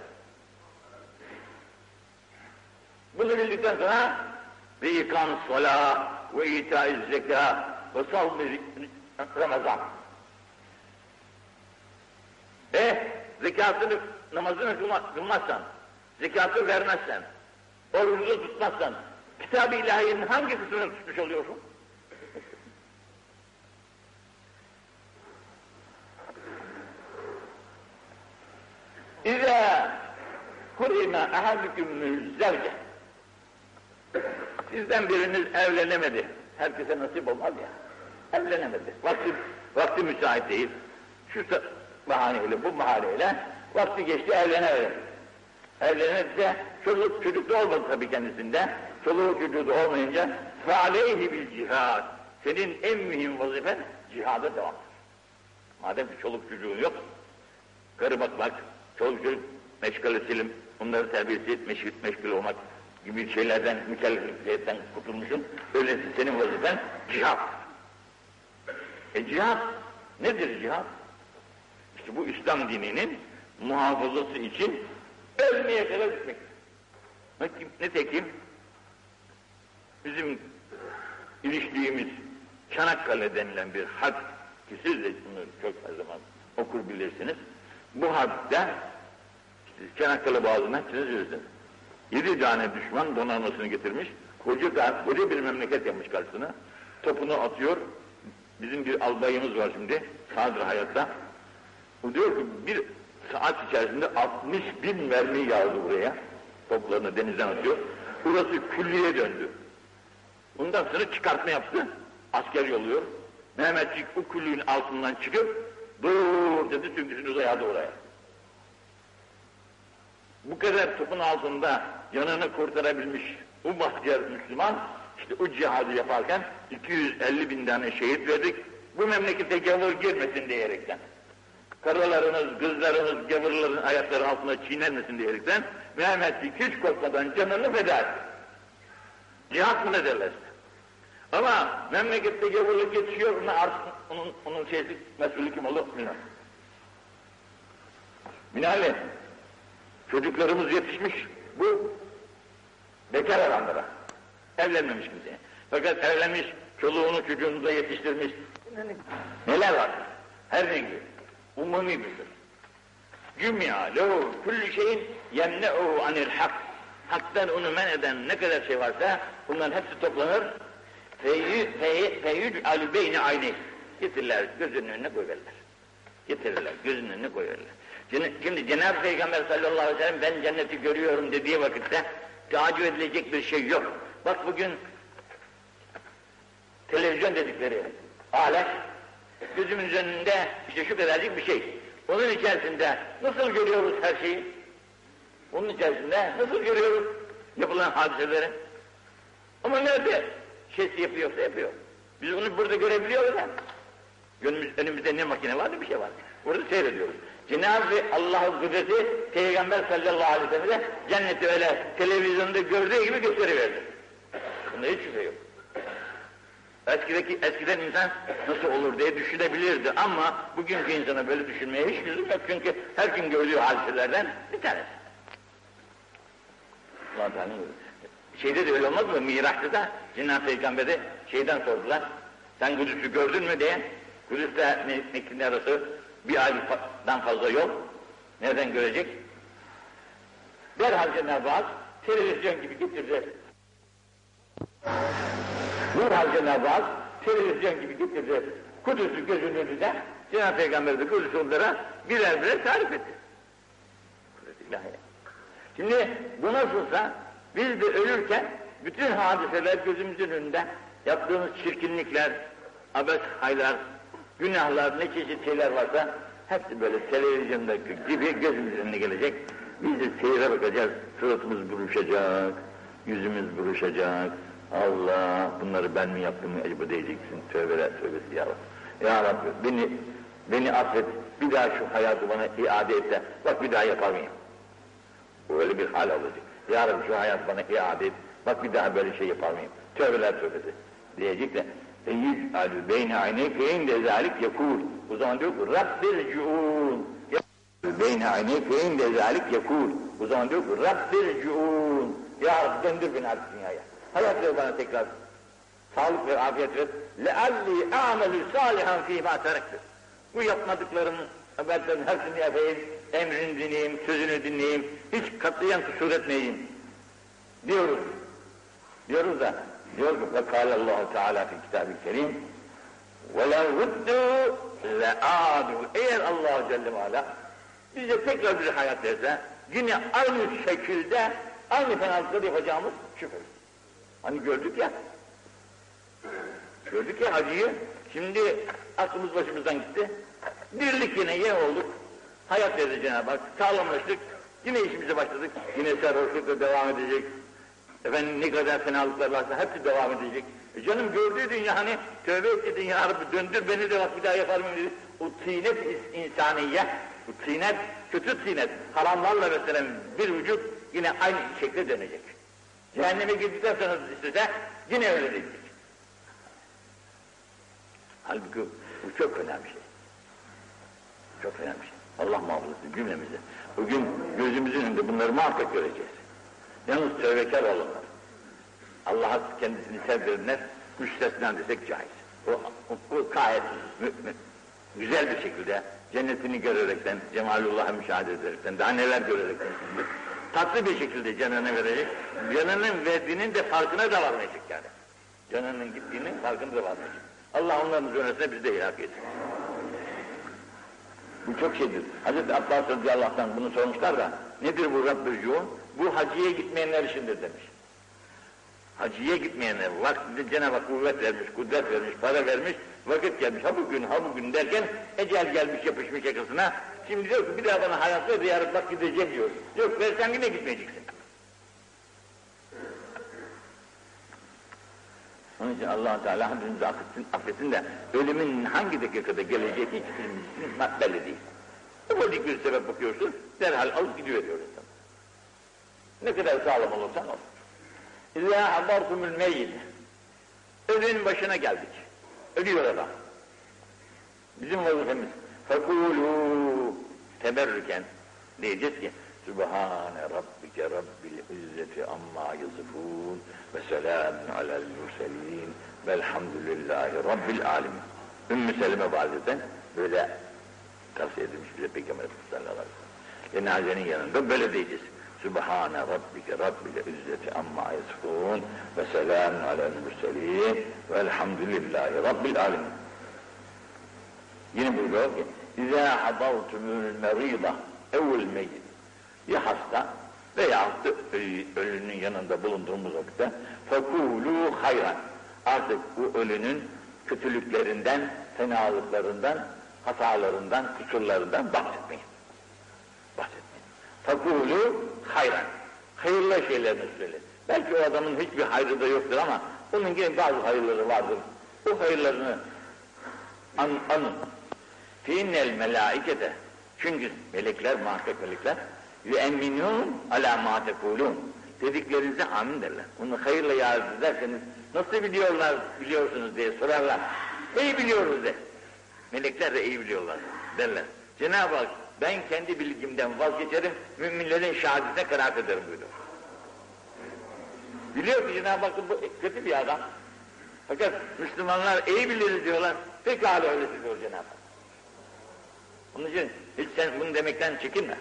Bunu bildikten sonra ve ikan sola ve itaiz zeka ve savmi Ramazan. E zekatını, namazını kılmazsan, zekatı vermezsen, orucunu tutmazsan, kitab-ı ilahiyenin hangi kısmını tutmuş oluyorsun? İzâ kurime ahadükümül zevce Sizden biriniz evlenemedi. Herkese nasip olmaz ya. Evlenemedi. Vakti, vakti müsait değil. Şu bahaneyle, bu bahaneyle vakti geçti evlenemedi. Evlenirse çocuk, çocuk da olmadı tabii kendisinde. Çoluğu çocuğu da olmayınca فَعَلَيْهِ bil cihad. Senin en mühim vazifen cihada devamdır. Madem ki çoluk çocuğun yok, karı bakmak, çoluk çocuk meşgalesilim, onları terbiyesi meşgul, meşgul olmak gibi şeylerden, mükellefiyyetten kurtulmuşsun. Öyleyse senin vazifen cihat. E cihat, nedir cihat? İşte bu İslam dininin muhafazası için ölmeye kadar gitmek. Nitekim bizim iliştiğimiz Çanakkale denilen bir had ki siz de bunu çok her zaman okur bilirsiniz. Bu hadde işte Çanakkale Boğazı'ndan siz yüzdünüz. Yedi tane düşman donanmasını getirmiş. Koca, koca bir memleket yapmış karşısına. Topunu atıyor. Bizim bir albayımız var şimdi. Sağdır hayatta. O diyor ki bir saat içerisinde 60 bin mermi yağdı buraya. Toplarını denizden atıyor. Burası külliye döndü. Ondan sonra çıkartma yaptı. Asker yolluyor. Mehmetçik o küllüğün altından çıkıp dur dedi süngüsünü dayadı oraya. Bu kadar topun altında yanını kurtarabilmiş bu bahtiyar Müslüman işte o cihadı yaparken 250 bin tane şehit verdik. Bu memlekete gavur girmesin diyerekten. Karılarınız, kızlarınız, gavurların ayakları altında çiğnenmesin diyerekten Mehmetçik hiç korkmadan canını feda etti. Cihat mı ne derler? Ama memlekette gavurluk yetişiyor, ona artık onun, onun şeysi, mesulü kim olur bilmiyorum. Minali, çocuklarımız yetişmiş, bu bekar adamlara, evlenmemiş kimseye. Fakat evlenmiş, çoluğunu çocuğunu da yetiştirmiş. Neler var? Her rengi, umumi bir söz. Cümya lehu kulli şeyin yemne'u anil hak. Haktan onu men eden ne kadar şey varsa bunların hepsi toplanır. Feyyüc'al beyni ayni. Getirirler, gözünün önüne koyverler. Getirirler, gözünün önüne koyverler. Şimdi Cenab-ı Peygamber sallallahu aleyhi ve sellem ben cenneti görüyorum dediği vakitte tacip edilecek bir şey yok. Bak bugün televizyon dedikleri alet gözümüz önünde işte şu kadarcık bir şey. Onun içerisinde nasıl görüyoruz her şeyi? Onun içerisinde nasıl görüyoruz yapılan hadiseleri? Ama nerede şeysi yapıyorsa yapıyor. Biz onu burada görebiliyoruz ha. Önümüz, önümüzde ne makine var ne bir şey var. Burada seyrediyoruz. Cenab-ı Allah'ın kudreti Peygamber sallallahu aleyhi ve sellem cenneti öyle televizyonda gördüğü gibi gösteriverdi. Bunda hiç şüphe yok. Eskideki, eskiden insan nasıl olur diye düşünebilirdi ama bugünkü insana böyle düşünmeye hiç lüzum yok çünkü her gün gördüğü hadiselerden bir tanesi. Allah Şeyde de öyle olmaz mı? Miraç'ta da Cenab-ı şeyden sordular. Sen Kudüs'ü gördün mü diye. Kudüs'te Mekke'nin arası bir aydan fazla yol. Nereden görecek? Derhal Cenab-ı Hak televizyon gibi getirdi. Derhal Cenab-ı televizyon gibi getirdi. Kudüs'ü gözünün önünde Cenab-ı Peygamber de Kudüs'ü onlara birer birer tarif etti. Şimdi bu nasılsa biz de ölürken bütün hadiseler gözümüzün önünde yaptığımız çirkinlikler, abes haylar, günahlar, ne çeşit şeyler varsa hepsi böyle televizyondaki gibi gözümüzün önüne gelecek. Biz de seyre bakacağız, suratımız buruşacak, yüzümüz buruşacak. Allah bunları ben mi yaptım acaba diyeceksin. Tövbeler tövbesi ya Rabbi. Ya Rabbi beni, beni affet. Bir daha şu hayatı bana iade et de bak bir daha yapar mıyım? Öyle bir hal olacak. Ya Rabbi şu hayat bana iade et. Bak bir daha böyle şey yapar mıyım? Tövbeler tövbesi. Diyecek de Eyyid alü beyne aynekeyim de zalik yakul. O zaman diyor ki Rabbir cuun. Beyne aynekeyim de zalik yakul. O zaman diyor ki Rabbir cuun. Ya Rabbi döndür beni artık dünyaya Hayat ver bana tekrar. Sağlık ve afiyet ver. لَاَلِّي اَعْمَلُ صَالِحًا ف۪ي مَا تَرَكْتُ Bu yapmadıklarımın haberlerin hepsini yapayım, emrini dinleyeyim, sözünü dinleyeyim, hiç katiyen kusur etmeyeyim diyoruz. Diyoruz da, diyor ki فَقَالَ اللّٰهُ Teala fi kitab-ı kerim وَلَوْ رُدُّوا لَاَعَادُوا Eğer Allah Celle ve Ala bize tekrar bir hayat verse, yine aynı şekilde, aynı fenalıkları yapacağımız şüphesiz. Hani gördük ya, gördük ya hacıyı, şimdi aklımız başımızdan gitti, birlik yine yine olduk, hayat verdi Cenab-ı Hak, sağlamlaştık, yine işimize başladık, yine sarhoşlukla devam edecek, efendim ne kadar fenalıklar varsa hepsi devam edecek. E canım gördüğü dünya hani tövbe etti dünya Rabbi döndür beni de bak bir daha yapar mıyım dedi. O tinet insaniye, o tinet, kötü tinet, haramlarla mesela bir vücut yine aynı şekle dönecek. Cehenneme girdikten sonra istese yine öyle diyecek. Halbuki bu çok önemli şey. Çok önemli şey. Allah muhafaza etsin cümlemizi. Bugün gözümüzün önünde bunları muhakkak göreceğiz. Yalnız tövbekar olanlar. Allah'a kendisini sevdirenler müstesna desek caiz. O, o, o gayet mümin, güzel bir şekilde cennetini görerekten, cemalullah'ı müşahede ederekten, daha neler görerekten tatlı bir şekilde canını verecek, canının verdiğinin de farkına da varmayacak yani. Canının gittiğinin farkına da varmayacak. Allah onların üzerine bizi de ilhak etsin. Bu çok şeydir. Hazreti Abbas radıyallahu anh bunu sormuşlar da nedir bu Rabbül Bu hacıya gitmeyenler işindir demiş. Hacıya gitmeyenler vaktinde Cenab-ı Hak kuvvet vermiş, kudret vermiş, para vermiş, vakit gelmiş, ha bugün, ha bugün derken ecel gelmiş yapışmış yakasına. Şimdi diyor ki bir daha bana hayat ver, yarın bak gideceğim diyor. Yok versen yine gitmeyeceksin. Onun için allah Teala hepimizi affetsin, affetsin de ölümün hangi dakikada geleceği hiç belli değil. Ufacık bir sebep bakıyorsun, derhal alıp gidiveriyor insan. Ne kadar sağlam olursan ol. İzâ habartumul meyyit. Ölünün başına geldik. Ölüyor adam. Bizim vazifemiz. Fekûlû teberrüken diyeceğiz ki Sübhane Rabbike Rabbil İzzeti amma yasifûn ve selamun alel murselin velhamdülillahi Rabbil alemin. Ümmü Selime valideden böyle tavsiye edilmiş bize Peygamber sallallahu aleyhi ve sellem. Cenazenin yanında böyle diyeceğiz. Sübhane Rabbike Rabbil İzzeti amma yasifûn ve selamun alel murselin velhamdülillahi Rabbil alemin. Yine buyuruyor ki İzâ hadartumul merîda evvel meyyit ya hasta veya ölünün yanında bulunduğumuz vakitte fekûlû hayran artık bu ölünün kötülüklerinden, fenalıklarından, hatalarından, kusurlarından bahsetmeyin. Bahsetmeyin. Fekûlû hayran. Hayırlı şeylerini söyleyin. Belki o adamın hiçbir hayrı da yoktur ama onun gibi bazı hayırları vardır. O hayırlarını an, anın. Fiinnel melaikete. Çünkü melekler, muhakkak melekler yüemminûn alâ mâ tekulûn. Dediklerinize amin derler. Onu hayırla yâz ederseniz nasıl biliyorlar, biliyorsunuz diye sorarlar. İyi biliyoruz de. Melekler de iyi biliyorlar derler. Cenab-ı Hak ben kendi bilgimden vazgeçerim, müminlerin şehadetine kanaat ederim buyuruyor. Biliyor ki Cenab-ı Hak bu kötü bir adam. Fakat Müslümanlar iyi biliriz diyorlar. Pekala öyle diyor Cenab-ı Hak. Onun için hiç sen bunu demekten çekinme.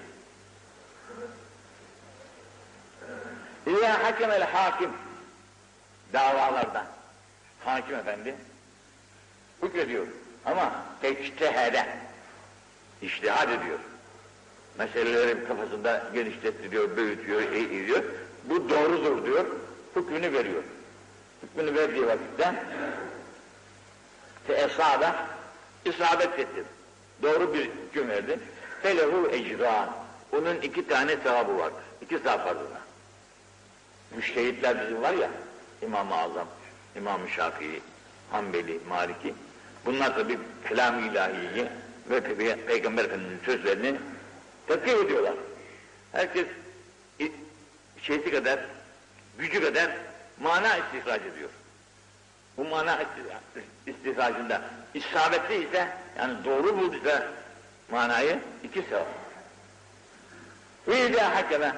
İlla hakemel hakim davalarda hakim efendi hükrediyor ama içtihade iştihad ediyor. Meseleleri kafasında genişlettiriyor, büyütüyor, eğiliyor. Bu doğrudur diyor, hükmünü veriyor. Hükmünü verdiği vakitte teesabe isabet etti. Doğru bir verdi. Felehu ecran. Onun iki tane sevabı vardır. İki sevap vardır. Müştehitler bizim var ya, İmam-ı Azam, İmam-ı Şafii, Hanbeli, Maliki. Bunlar tabi kelam-ı ilahiyi ve Pe Peygamber Efendimiz'in sözlerini tekrar ediyorlar. Herkes şeysi kadar, gücü kadar mana istihraç ediyor. Bu mana istihracında isabetli ise, yani doğru bulduysa manayı iki sevap. İyice hakeme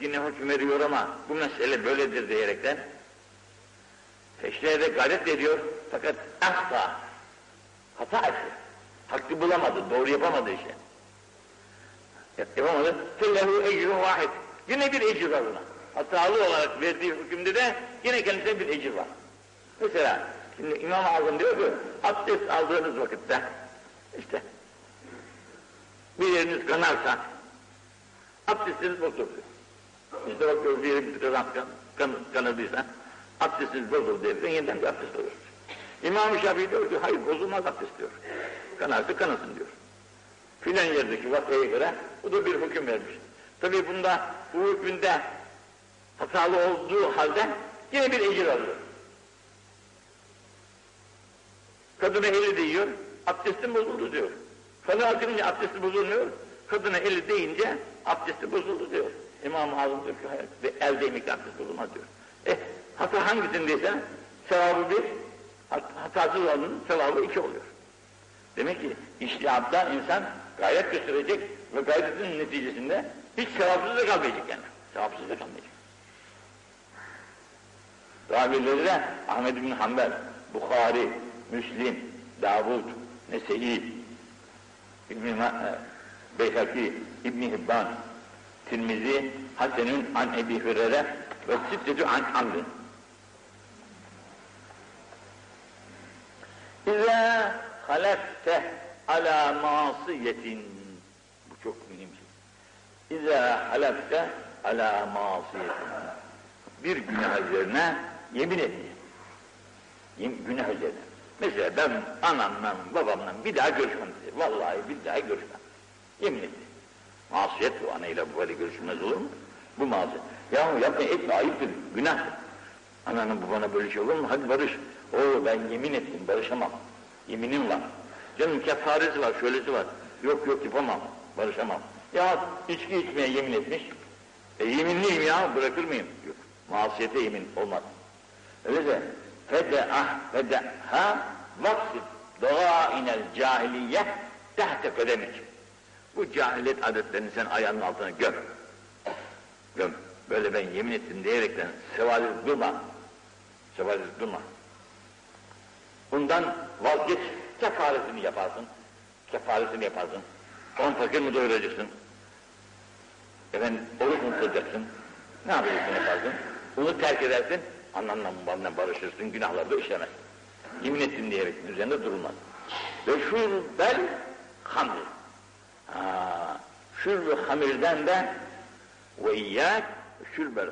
yine hüküm veriyor ama bu mesele böyledir diyerekten teşrihede gayret ediyor fakat asla hata etti. Hakkı bulamadı, doğru yapamadı işte. Yapamadı. Fillehu ecrun vahid. Yine bir ecir var buna. Hatalı olarak verdiği hükümde de yine kendisine bir ecir var. Mesela şimdi İmam-ı Azam diyor ki abdest aldığınız vakitte işte bir yeriniz kanarsa abdestiniz bozulur. Biz de bakıyoruz bir yerimiz kan, kan, kanadıysa abdestiniz bozulur diye yeniden bir abdest olur. İmam-ı Şafii diyor ki hayır bozulmaz abdest diyor. Kanarsa kanasın diyor. Filan yerdeki vakaya göre bu da bir hüküm vermiş. Tabi bunda bu hükmünde hatalı olduğu halde yine bir ecir alıyor. Kadına eli değiyor, abdestin bozuldu diyor. Kanı akınca abdesti bozulmuyor, kadına eli deyince abdesti bozuldu diyor. İmam-ı Azam diyor ki hayır, el değmekle abdest bozulmaz diyor. Eh, hata hangisindeyse sevabı bir, hatasız olanın sevabı iki oluyor. Demek ki iştihabda insan gayret gösterecek ve gayretin neticesinde hiç sevapsız da kalmayacak yani. Sevapsız da kalmayacak. Ravileri de Ahmed bin Hanbel, Bukhari, Müslim, Davud, Nese'i, İbn-i Beyhaki, İbn-i Hibban, Tirmizi, Hasen'ün an Ebi Hürer'e ve Siddetü an Amr'ın. İzâ halefte ala masiyetin bu çok mühim şey. İzâ halefte ala masiyetin bir günah üzerine yemin etti. Günah üzerine. Mesela ben anamla babamla bir daha görüşmem dedi. Vallahi bir daha görüşmem. Yemin etti. Masiyet bu anayla bu böyle görüşmez olur mu? Bu masiyet. Yahu yapma etme ayıptır, günahtır. Ananın babana böyle şey olur mu? Hadi barış. O ben yemin ettim, barışamam. Yeminim var. Canım kefaresi var, şöylesi var. Yok yok yapamam, barışamam. Ya içki içmeye yemin etmiş. E yeminliyim ya, bırakır mıyım? Yok. Masiyete yemin olmaz. Öyleyse fede'ah fede'ha vaksit doğainel cahiliye tahte kademik. Bu cahiliyet adetlerini sen ayağının altına göm. Göm. Böyle ben yemin ettim diyerekten sevalif durma. Sevalif durma. Bundan vazgeç, kefaretini yaparsın. Kefaretini yaparsın. On fakir mi doyuracaksın? Efendim, oruç mu tutacaksın? Ne yapacaksın yaparsın? Bunu terk edersin, ananla babanla barışırsın, günahları da işlemezsin. Yemin ettim diyerek üzerinde durulmaz. Ve şurbel hamr. Şurbel hamirden de ve iyyâk şurbel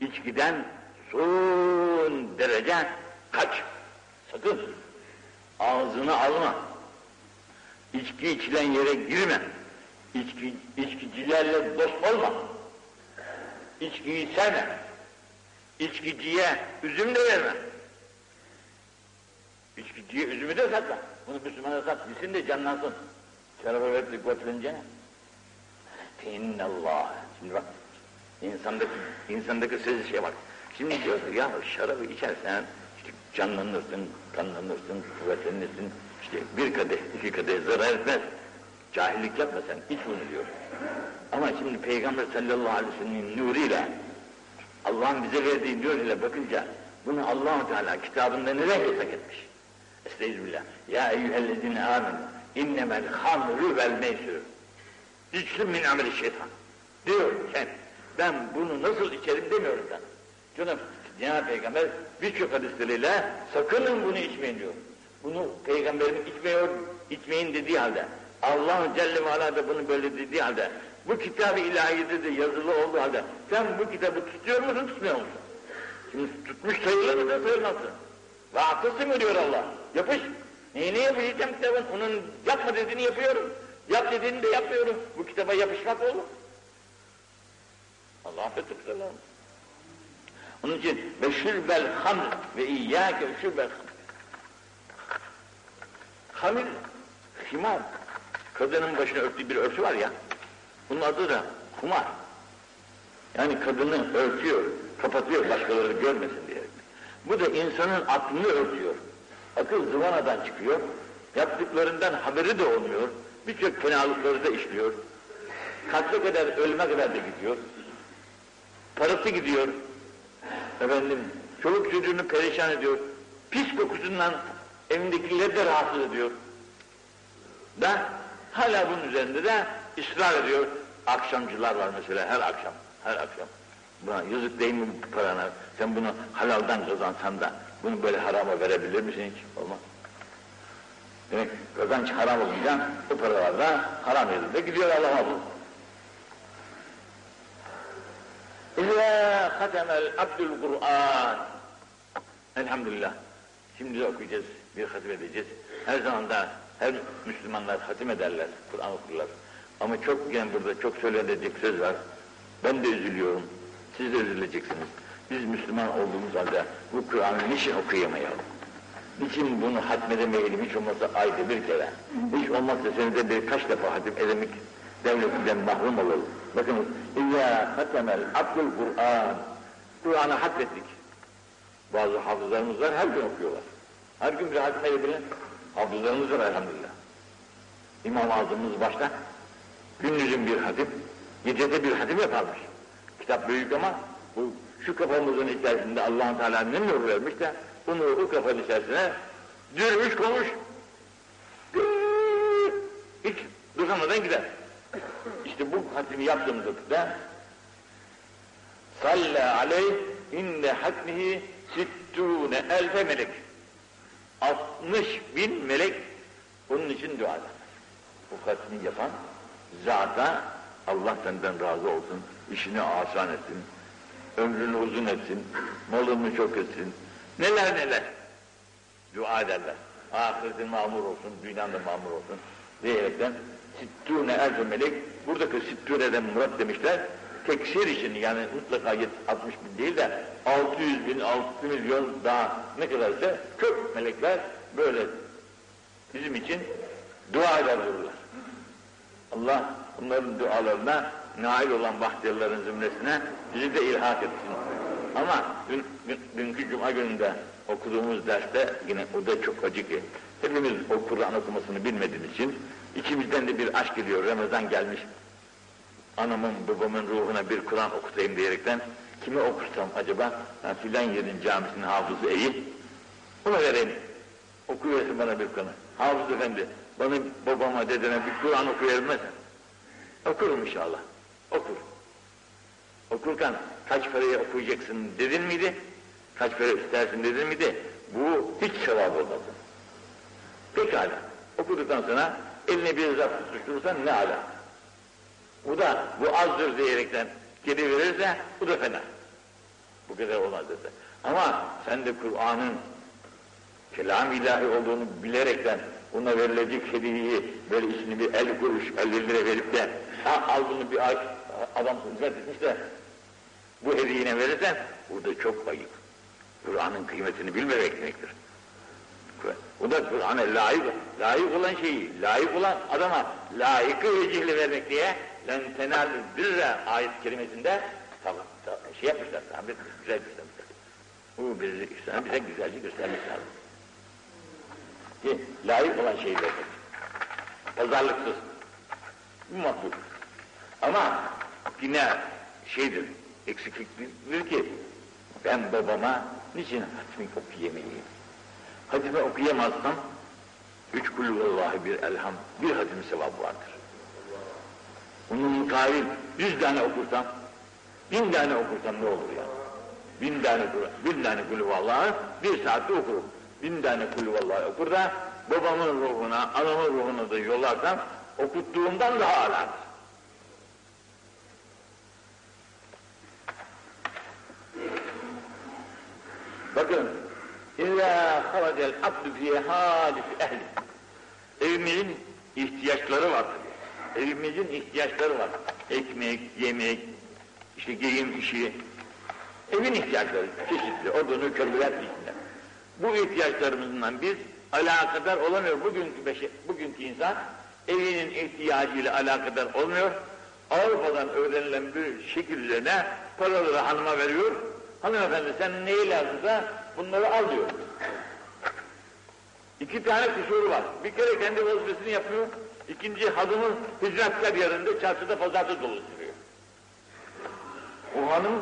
İçkiden son derece kaç. Sakın. Ağzını alma. İçki içilen yere girme. İçki, içkicilerle dost olma. İçkiyi sevme. İçkiciye üzüm de verme. İçkiciye üzümü de satma. Bunu Müslümana sat, bilsin de canlansın. Şeref'e verdik götürünce ne? Feinnallah. Şimdi bak, insandaki, insandaki sözü şey bak. Şimdi diyor ya şarabı içersen işte canlanırsın, kanlanırsın, kuvvetlenirsin. İşte bir kadeh, iki kadeh zarar etmez. Cahillik yapma sen, iç bunu diyor. Ama şimdi Peygamber sallallahu aleyhi ve sellem'in nuruyla Allah'ın bize verdiği ile bakınca bunu allah Teala kitabında neden yasak etmiş? Estağfirullah. Ya eyyühellezine amin. İnnemel hamru vel meysür. İçlim min ameli şeytan. Diyor sen. Ben bunu nasıl içerim demiyorum sana. Canım Cenab-ı Peygamber birçok hadisleriyle sakının bunu içmeyin diyor. Bunu Peygamberin içmiyor, içmeyin dediği halde Allah Celle ve Ala da bunu böyle dediği halde bu kitab-ı ilahide de yazılı olduğu halde sen bu kitabı tutuyor musun tutmuyor musun? Şimdi tutmuş sayılır mı sayılmazsın. Ve akılsın diyor Allah. Yapış. Neyini yapacağım kitabın? Onun yapma dediğini yapıyorum. Yap dediğini de yapmıyorum. Bu kitaba yapışmak olur. Allah affetsin selam. Onun için beşürbel hamr ve iyyâke beşürbel hamr. Hamir, himar. Kadının başına örttüğü bir örtü var ya, bunun adı da kumar. Yani kadını örtüyor, kapatıyor başkaları görmesin diye. Bu da insanın aklını örtüyor. Akıl zıvanadan çıkıyor. Yaptıklarından haberi de olmuyor. Birçok fenalıkları da işliyor. Katlı kadar ölme kadar da gidiyor. Parası gidiyor. Efendim, çoluk çocuğunu perişan ediyor. Pis kokusundan evindekileri de rahatsız ediyor. Da hala bunun üzerinde de ısrar ediyor. Akşamcılar var mesela her akşam, her akşam. Buna yazık değil mi bu parana? Sen bunu halaldan kazansan da bunu böyle harama verebilir misin hiç? Olmaz. Demek kazanç haram olunca o paralar da haram yerinde gidiyor Allah'a bu. İlla hatemel abdül Kur'an. Elhamdülillah. Şimdi de okuyacağız, bir hatim edeceğiz. Her zaman da her Müslümanlar hatim ederler, Kur'an okurlar. Ama çok yani burada çok söylenecek söz var. Ben de üzülüyorum. Siz de üzüleceksiniz. Biz Müslüman olduğumuz halde bu Kur'an'ı niçin okuyamayalım? Niçin bunu hatmedemeyelim hiç olmazsa ayda bir kere? Hiç olmazsa senede birkaç defa hatim edemek devletinden mahrum olalım. Bakın İzzâ hatemel abdül Kur'an. Kur'an'ı hatmettik. Bazı hafızlarımız var her gün okuyorlar. Her gün bir hatim edebilen hafızlarımız var elhamdülillah. İmam-ı Azam'ımız başta gündüzün bir hatim, gecede bir hatim yaparmış. Kitap büyük ama bu şu kafamızın içerisinde Allah-u Teala ne nur vermiş de bunu o kafanın içerisine dürmüş koymuş. Hiç duramadan gider. İşte bu hatimi yaptığımız vakitte salle aleyh inde hatmihi sittûne elfe melek 60 bin melek onun için dua eder. Bu hatmi yapan zata Allah senden razı olsun, işini asan etsin, ömrünü uzun etsin, malını çok etsin, neler neler dua ederler. Ahiretin mamur olsun, dünyanın da mamur olsun diyerekten sittûne elfe melek, buradaki sittûne'den murat demişler, teksir için yani mutlaka 60 bin değil de 600 bin, 6 milyon daha ne kadarsa çok melekler böyle bizim için dua eder dururlar. Allah bunların dualarına nail olan bahtiyarların zümresine bizi de ilhak etsin. Ama dün, dün, dünkü cuma gününde okuduğumuz derste yine o da çok acı ki hepimiz o Kur'an okumasını bilmediğimiz için içimizden de bir aşk geliyor. Ramazan gelmiş. Anamın babamın ruhuna bir Kur'an okutayım diyerekten kime okursam acaba? Ha, filan yerin camisinin hafızı iyi. Ona vereyim. Okuyorsun bana bir Kur'an. Hafız efendi bana babama dedeme bir Kur'an okuyabilmez Okurum inşallah. Okur. Okurken kaç paraya okuyacaksın dedin miydi? Kaç para istersin dedin miydi? Bu hiç sevap olmaz. Pekala. Okuduktan sonra eline bir zarf tutuşturursan ne ala. Bu da bu azdır diyerekten geri verirse bu da fena. Bu kadar olmaz dedi. Ama sen de Kur'an'ın kelam ilahi olduğunu bilerekten buna verilecek hediyeyi böyle içini bir el kuruş, 50 lira verip de ha, al bunu bir ay adam hizmet etmiş de bu hediyene verirsen burada çok ayıp. Kur'an'ın kıymetini bilmemek demektir. Bu da Kur'an'a layık, layık olan şeyi, layık olan adama layıkı vecihle vermek diye len tenal birre ayet kelimesinde tamam, tamam, şey yapmışlar, etmiş, güzel göstermişler. Bu bir ihsanı bize güzelce göstermek lazım. Layık olan şeyi vermek. Pazarlıksız. Bu makbul. Ama yine şeydir, eksikliktir ki ben babama niçin hatmi okuyamayayım? Hatimi okuyamazsam üç kulü vallahi bir elham, bir hatim sevabı vardır. Onun mukabil yüz tane okursam, bin tane okursam ne olur ya? Bin tane, bin tane kulü vallahi bir saatte okurum. Bin tane kulü vallahi okur da babamın ruhuna, anamın ruhuna da yollarsam okuttuğumdan daha aladır. Bakın, İlla haracel abdü fiye hadis ehli. Evimizin ihtiyaçları var. Evimizin ihtiyaçları var. Ekmek, yemek, işte giyim işi. Evin ihtiyaçları çeşitli, odunu, kömürler içinde. Bu ihtiyaçlarımızdan biz alakadar olamıyor. Bugünkü, beşe, bugünkü insan evinin ihtiyacıyla alakadar olmuyor. Avrupa'dan öğrenilen bir şekil üzerine paraları hanıma veriyor. Hanımefendi sen neyi lazımsa bunları al diyor. İki tane kusuru var. Bir kere kendi vazifesini yapıyor. İkinci hanımın hizmetkar yerinde çarşıda pazarda dolaştırıyor. O hanım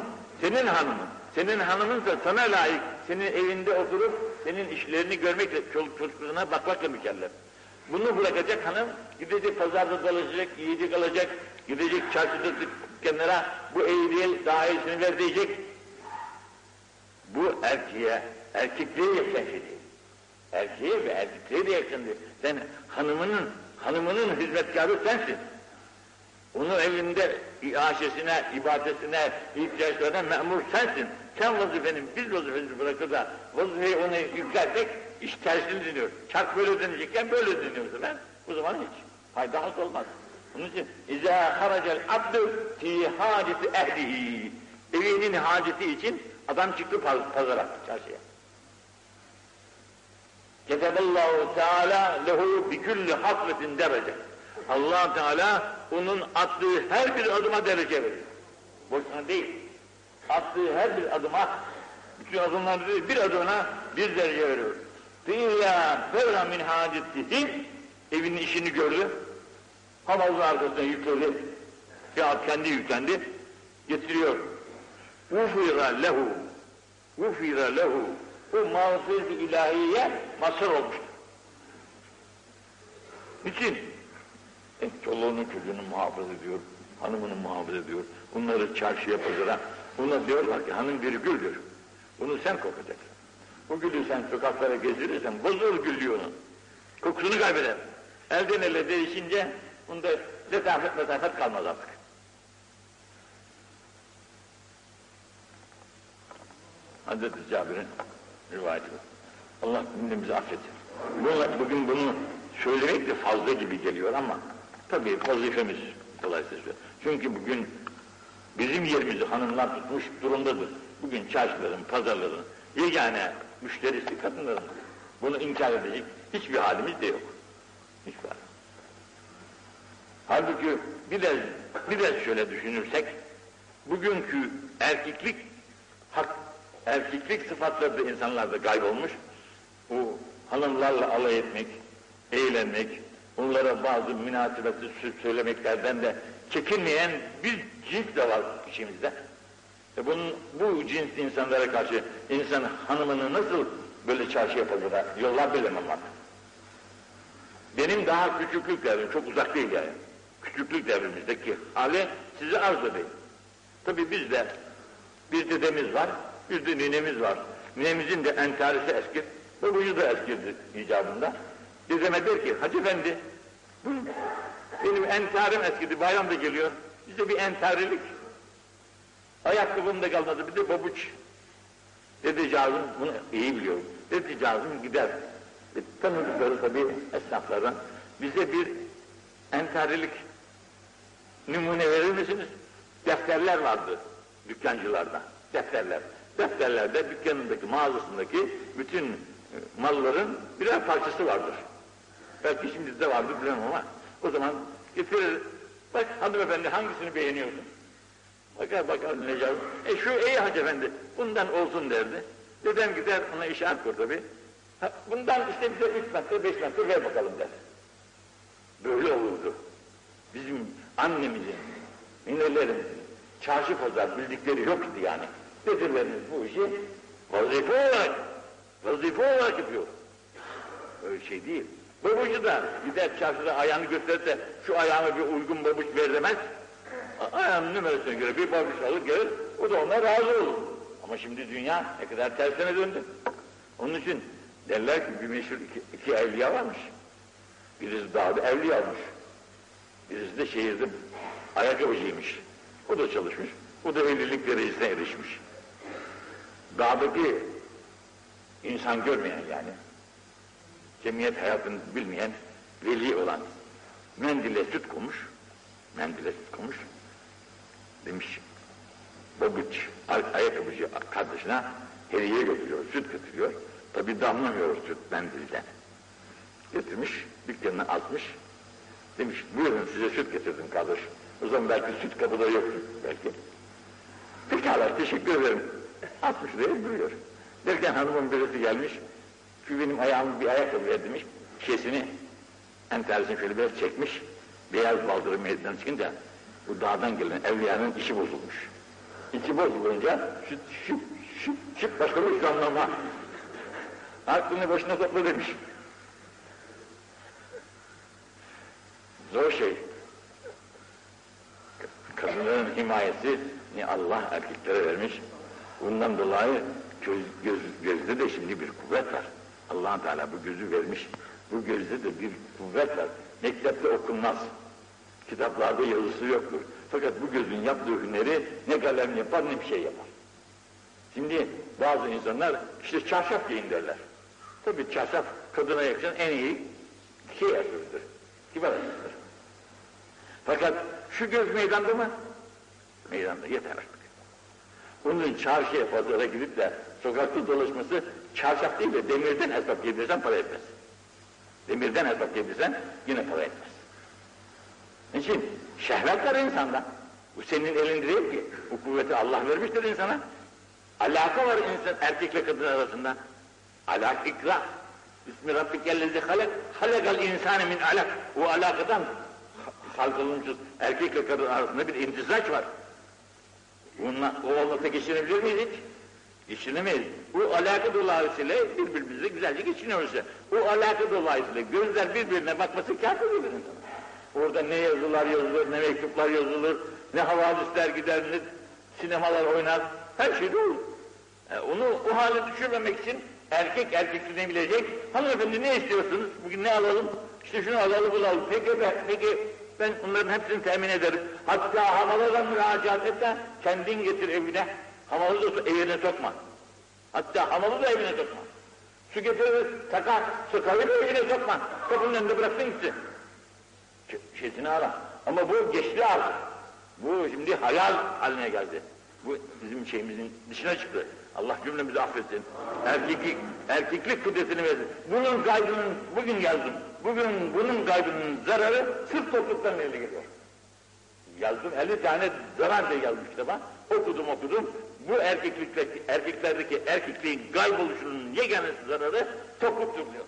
senin hanımın. Senin hanımınsa sana layık. Senin evinde oturup senin işlerini görmekle, çoluk çocuklarına bakmakla mükellef. Bunu bırakacak hanım, gidecek pazarda dolaşacak, yiyecek alacak, gidecek çarşıda dükkanlara bu eğriye daha iyisini ver diyecek. Bu erkeğe, erkekliğe yakışan şey değil. Erkeğe ve erkekliğe de yakışan değil. Sen hanımının, hanımının hizmetkarı sensin Onun evinde iaşesine, ibadetine, ihtiyaçlarına memur sensin. Sen vazifenin biz vazifesini bırakır da vazifeyi ona yüklersek iş tersini dönüyor. Çark böyle dönecekken böyle dönüyorsa ben o zaman hiç fayda has olmaz. Onun için اِذَا خَرَجَ الْعَبْدُ فِي حَاجَةِ اَهْلِهِ Evinin haceti için adam çıktı pazara, çarşıya. Keteballahu Teala lehu bi kulli hasretin derece. Allah Teala onun attığı her bir adıma derece verir. Boşuna değil. Attığı her bir adıma, bütün adımlar bir adımına bir derece veriyor. Fiyya ferra min hacetihi evinin işini gördü. Havuzun arkasına yükledi. Ya kendi yüklendi. Getiriyor. Ufira lehu. Ufira lehu. Bu mağfiret-i ilahiye mazhar olmuştur. Niçin? E, çoluğunu çocuğunu muhafaza ediyor, hanımını muhafaza ediyor. Bunları çarşıya pazara. Buna diyorlar ki hanım bir güldür. Bunu sen kokacaksın. Bu gülü sen sokaklara gezdirirsen bozulur gül onun. Kokusunu kaybeder. Elden ele değişince bunda letafet letafet kalmaz artık. Hazreti Cabir'in rivayeti var. Allah cümlemizi affetsin. Bunlar, bugün bunu söylemek de fazla gibi geliyor ama tabii vazifemiz dolayısıyla. Çünkü bugün bizim yerimizi hanımlar tutmuş durumdadır. Bugün çarşıların, pazarların yegane müşterisi kadınların. Bunu inkar edecek hiçbir halimiz de yok. Hiçbir. Halbuki biraz, biraz şöyle düşünürsek, bugünkü erkeklik, hak, erkeklik sıfatları da insanlarda kaybolmuş. Bu hanımlarla alay etmek, eğlenmek, onlara bazı münasebeti söylemeklerden de çekinmeyen bir cins de var içimizde. E bunun, bu cins insanlara karşı insan hanımını nasıl böyle çarşı yapacak, yollar bilemem artık. Benim daha küçüklük devrim, çok uzak değil yani. Küçüklük devrimizdeki hali size arz edeyim. Tabi bizde bir dedemiz var, bir de ninemiz var. Ninemizin de entarisi eski, babucu da eskidir icabında. Dedeme der ki, Hacı Efendi, benim entarim eskidi, bayram da geliyor, bize bir entarilik. Ayakkabım da kalmadı, bir de babuç. Dedecağızım, bunu iyi biliyorum, dedecağızım gider. E, tanıdıkları tabii esnaflardan, bize bir entarilik numune verir misiniz? Defterler vardı dükkancılarda, defterler. Defterlerde dükkanındaki, mağazasındaki bütün e, malların birer parçası vardır. Belki şimdi de vardır bilemem ama o zaman getirir, bak hanımefendi hangisini beğeniyorsun? Bakar bakar Necati, e şu iyi hacı efendi, bundan olsun derdi. Dedem gider ona işaret kur tabi. Bundan işte bize üç metre, beş metre ver bakalım der. Böyle olurdu. Bizim annemizin, ninelerimizin, çarşı pazar bildikleri yoktu yani. Dedirlerimiz bu işi vazife olarak, vazife olarak yapıyor. Öyle şey değil. Babucu da gider çarşıda ayağını gösterir de şu ayağıma bir uygun babuç ver demez. Ayağının numarasına göre bir babuç alır gelir, o da ona razı olur. Ama şimdi dünya ne kadar tersine döndü. Onun için derler ki bir meşhur iki, iki evliya varmış. Birisi dağda evliya olmuş. Birisi de şehirde ayakkabıcıymış. O da çalışmış. O da evlilik derecesine erişmiş. Dağdaki insan görmeyen yani, cemiyet hayatını bilmeyen, veli olan, mendile süt koymuş, mendile süt koymuş, demiş, babuç, ay ayakkabıcı kardeşine hediye götürüyor, süt götürüyor. Tabi damlamıyor süt mendilden. Getirmiş, dükkanına atmış, demiş, buyurun size süt getirdim kardeş. O zaman belki süt kabı da yoktur belki. Pekala teşekkür ederim. 60 liraya duruyor. Derken hanımın birisi gelmiş. Şu benim ayağımı bir ayakkabı ver demiş. Şişesini enteresini şöyle biraz çekmiş. Beyaz baldırı meydana çıkınca bu dağdan gelen evliyanın işi bozulmuş. İçi bozulunca şıp şıp şıp şıp başka bir anlama. Aklını başına topla demiş. Zor şey. Kadınların himayesi Allah erkeklere vermiş. Bundan dolayı göz, göz, gözde de şimdi bir kuvvet var. Allah Teala bu gözü vermiş. Bu gözde de bir kuvvet var. Mektepte okunmaz. Kitaplarda yazısı yoktur. Fakat bu gözün yaptığı hüneri ne kalem yapar ne bir şey yapar. Şimdi bazı insanlar işte çarşaf giyin derler. Tabii çarşaf kadına yakışan en iyi şey yazıdır. Kibar yazıdır. Fakat şu göz meydanda mı? Meydanda yeter artık. Onun çarşıya pazara gidip de sokakta dolaşması çarşaf değil de demirden hesap yedirsen para etmez. Demirden hesap yedirsen yine para etmez. Niçin? Şehvet var insanda. Bu senin elinde değil ki. Bu kuvveti Allah vermiştir insana. Alaka var insan erkekle kadın arasında. Alak ikra. Bismi rabbikellezi halak. Halakal insane min alak. O alakadan halkılınmış erkekle kadın arasında bir imtizaç var. Bununla, o olmasa geçinebilir miyiz hiç? Geçinemeyiz. Bu alaka dolayısıyla birbirimize güzelce geçiniyoruz. Bu alaka dolayısıyla gözler birbirine bakması kâfir insan. Orada ne yazılar yazılır, ne mektuplar yazılır, ne havadisler gider, ne sinemalar oynar, her şey de olur. Yani onu o hale düşürmemek için erkek erkekliğini bilecek. Hanımefendi ne istiyorsunuz? Bugün ne alalım? İşte şunu alalım, bunu alalım. Peki, ben, peki ben onların hepsini temin ederim. Hatta hamalara müracaat et de kendin getir evine. Hamalı da evine sokma. Hatta hamalı da evine sokma. Su getirir, takar, sıkarı da evine sokma. Kapının önünde bıraksın gitsin. Şeysini ara. Ama bu geçti artık. Bu şimdi hayal haline geldi. Bu bizim şeyimizin dışına çıktı. Allah cümlemizi affetsin. Erkeklik, erkeklik kudretini versin. Bunun kaybının, bugün yazdım. Bugün bunun kaybının zararı sırf topluluktan elde geliyor. Yazdım 50 tane zarar diye yazdım kitaba. Okudum okudum. Bu erkeklikteki, erkeklerdeki erkekliğin kayboluşunun yegane zararı topluluktur diyor.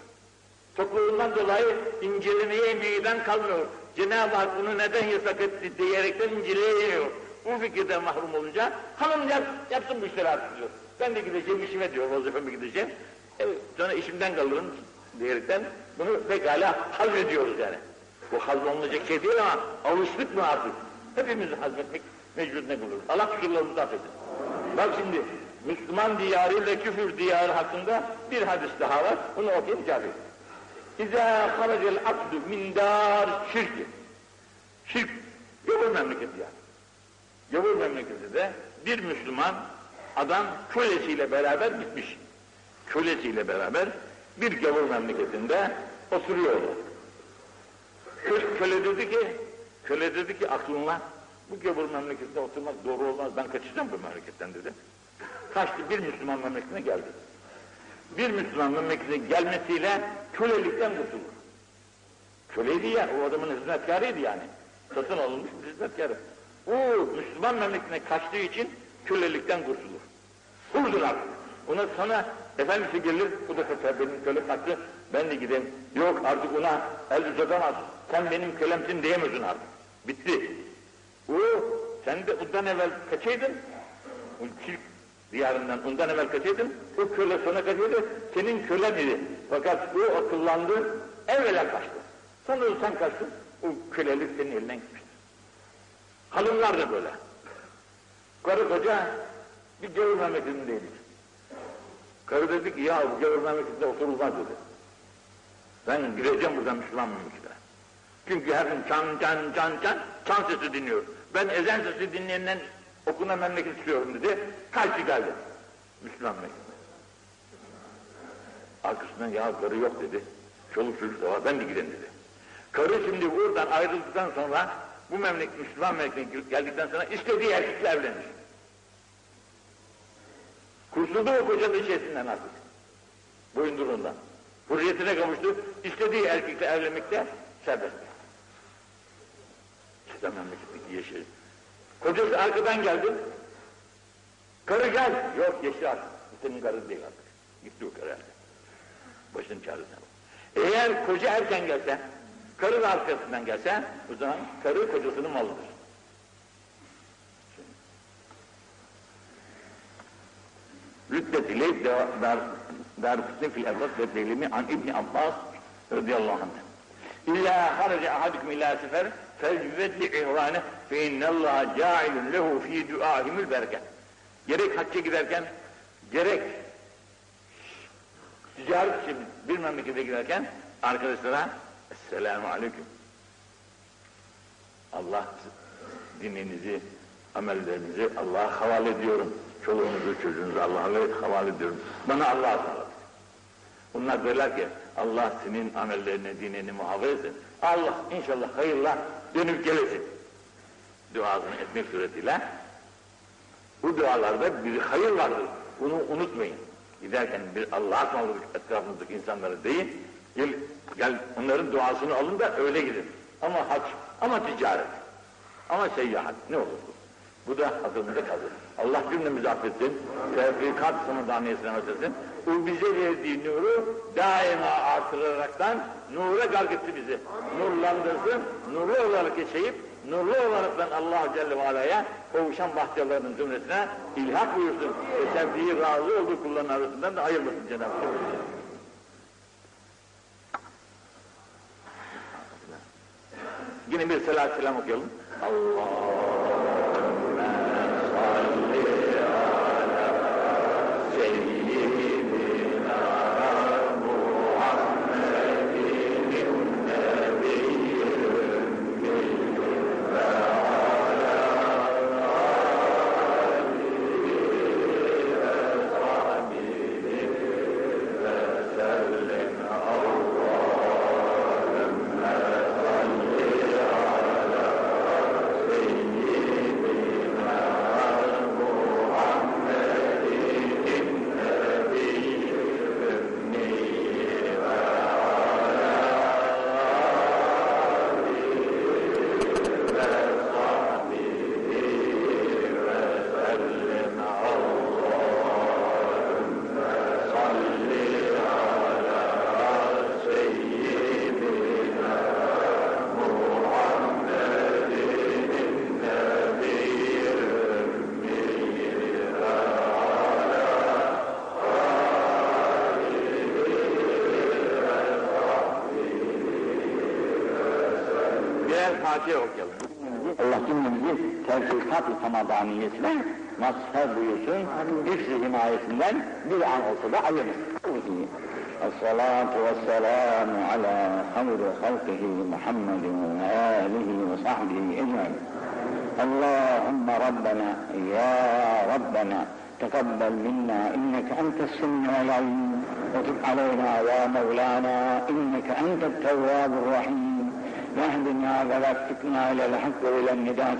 Topluluğundan dolayı incelemeye meydan kalmıyor. Cenab-ı Hak bunu neden yasak etti diyerekten inceleyemiyor. Bu fikirden mahrum olunca hanım yap, yapsın bu işleri artık diyor. Ben de gideceğim işime diyor, vazifeme gideceğim. Evet, sonra işimden kalırım diyerekten bunu pekala hazmediyoruz yani. Bu hazmolunacak şey değil ama alıştık mı artık? Hepimizi hazmetmek mecburiyetine buluruz. Allah kusurlarımızı affetsin. Bak şimdi Müslüman diyarı ile küfür diyarı hakkında bir hadis daha var. Bunu okuyayım cevap İzâ haracel abdu min dar şirki. Şirk, gavur memleketi yani. Gavur memleketi de bir Müslüman adam kölesiyle beraber gitmiş. Kölesiyle beraber bir gavur memleketinde oturuyordu. Köle dedi ki, köle dedi ki aklınla bu gavur memleketinde oturmak doğru olmaz, ben kaçacağım bu memleketten dedi. Kaçtı bir Müslüman memleketine geldi bir Müslüman memleketine gelmesiyle kölelikten kurtulur. Köleydi ya, o adamın hizmetkarıydı yani. Satın alınmış bir hizmetkarı. O Müslüman memleketine kaçtığı için kölelikten kurtulur. Kurdular. Ona sonra efendisi gelir, bu da kaçar, benim köle kaçtı, ben de gideyim. Yok artık ona el uzatamaz, sen benim kölemsin diyemezsin artık. Bitti. O, sen de ondan evvel kaçaydın, o çirk diyarından ondan evvel kaçaydın, o köle sana kaçıyordu, senin kölen idi. Fakat bu akıllandı, evvela kaçtı. Sonra sen kaçtın, o kölelik senin elinden gitmiştir. Hanımlar da böyle. Karı koca bir gavur memleketindeydik. Karı dedi ki ya bu gavur memleketinde oturulmaz dedi. Ben gireceğim buradan Müslüman memlekete. Çünkü her gün çan çan çan çan çan sesi dinliyor. Ben ezan sesi dinleyenden okuna memleket istiyorum dedi. Kaçtı geldi. Müslüman memleketi. Arkasından ya karı yok dedi. Çoluk çocuk da var ben de gideyim dedi. Karı şimdi buradan ayrıldıktan sonra bu memleket Müslüman memleketine geldikten sonra istediği erkekle evlenir. Kurtuldu o kocanın şeysinden artık. Boyundurundan. Hürriyetine kavuştu. istediği erkekle evlenmekte serbest. Memleketi yeşil. Kocası arkadan geldi. Karı gel. Yok geçti artık. Senin karın değil artık. Gitti o karı artık. Başının çaresine bak. Eğer koca erken gelse, karı da arkasından gelse, o zaman karı kocasının malıdır. Rüddetiyle dar, dar fil evlat ve delimi an İbni Abbas radıyallahu anh. İlla haraca ahadukum ila sefer felcüvedli ihrane fe innallaha ca'ilun lehu fi duahimul bereket. Gerek hacca giderken, gerek ticaret için bir memlekete giderken arkadaşlara Esselamu Aleyküm. Allah dininizi, amellerinizi Allah'a havale ediyorum. Çoluğunuzu, çocuğunuzu Allah'a havale ediyorum. Bana Allah'a ısmarladık. Bunlar derler ki Allah senin amellerini, dinini muhafaza etsin. Allah inşallah hayırla dönüp gelesin. Duasını etmek suretiyle bu dualarda bir hayır vardır. Bunu unutmayın. Giderken bir Allah'a ısmarladık etrafınızdaki insanları değil, gel, gel onların duasını alın da öyle gidin. Ama hac, ama ticaret, ama seyyahat ne olur bu? Bu da aklımızda kalır. Allah cümlemizi affetsin, tevfikat sınırdaniyesine affetsin. O bize verdiği nuru daima artıraraktan nura garg etti bizi. Nurlandırsın, nurlu olarak yaşayıp, nurlu olaraktan Allah Celle ve Ala'ya kavuşan bahtiyarların zümresine ilhak buyursun. Ve sevdiği razı olduğu kulların arasından da ayırmasın Cenab-ı Hak. Yine bir selat selam okuyalım. Allahümme samadaniyesine mazhar buyursun, hifz himayesinden bir an olsa da ayırmasın. الصلاة والسلام على خير خلقه محمد وآله وصحبه أجمعين اللهم ربنا يا ربنا تقبل منا إنك أنت السميع العليم وتب علينا يا مولانا إنك أنت التواب الرحيم واهدنا ووفقنا إلى الحق وإلى النداة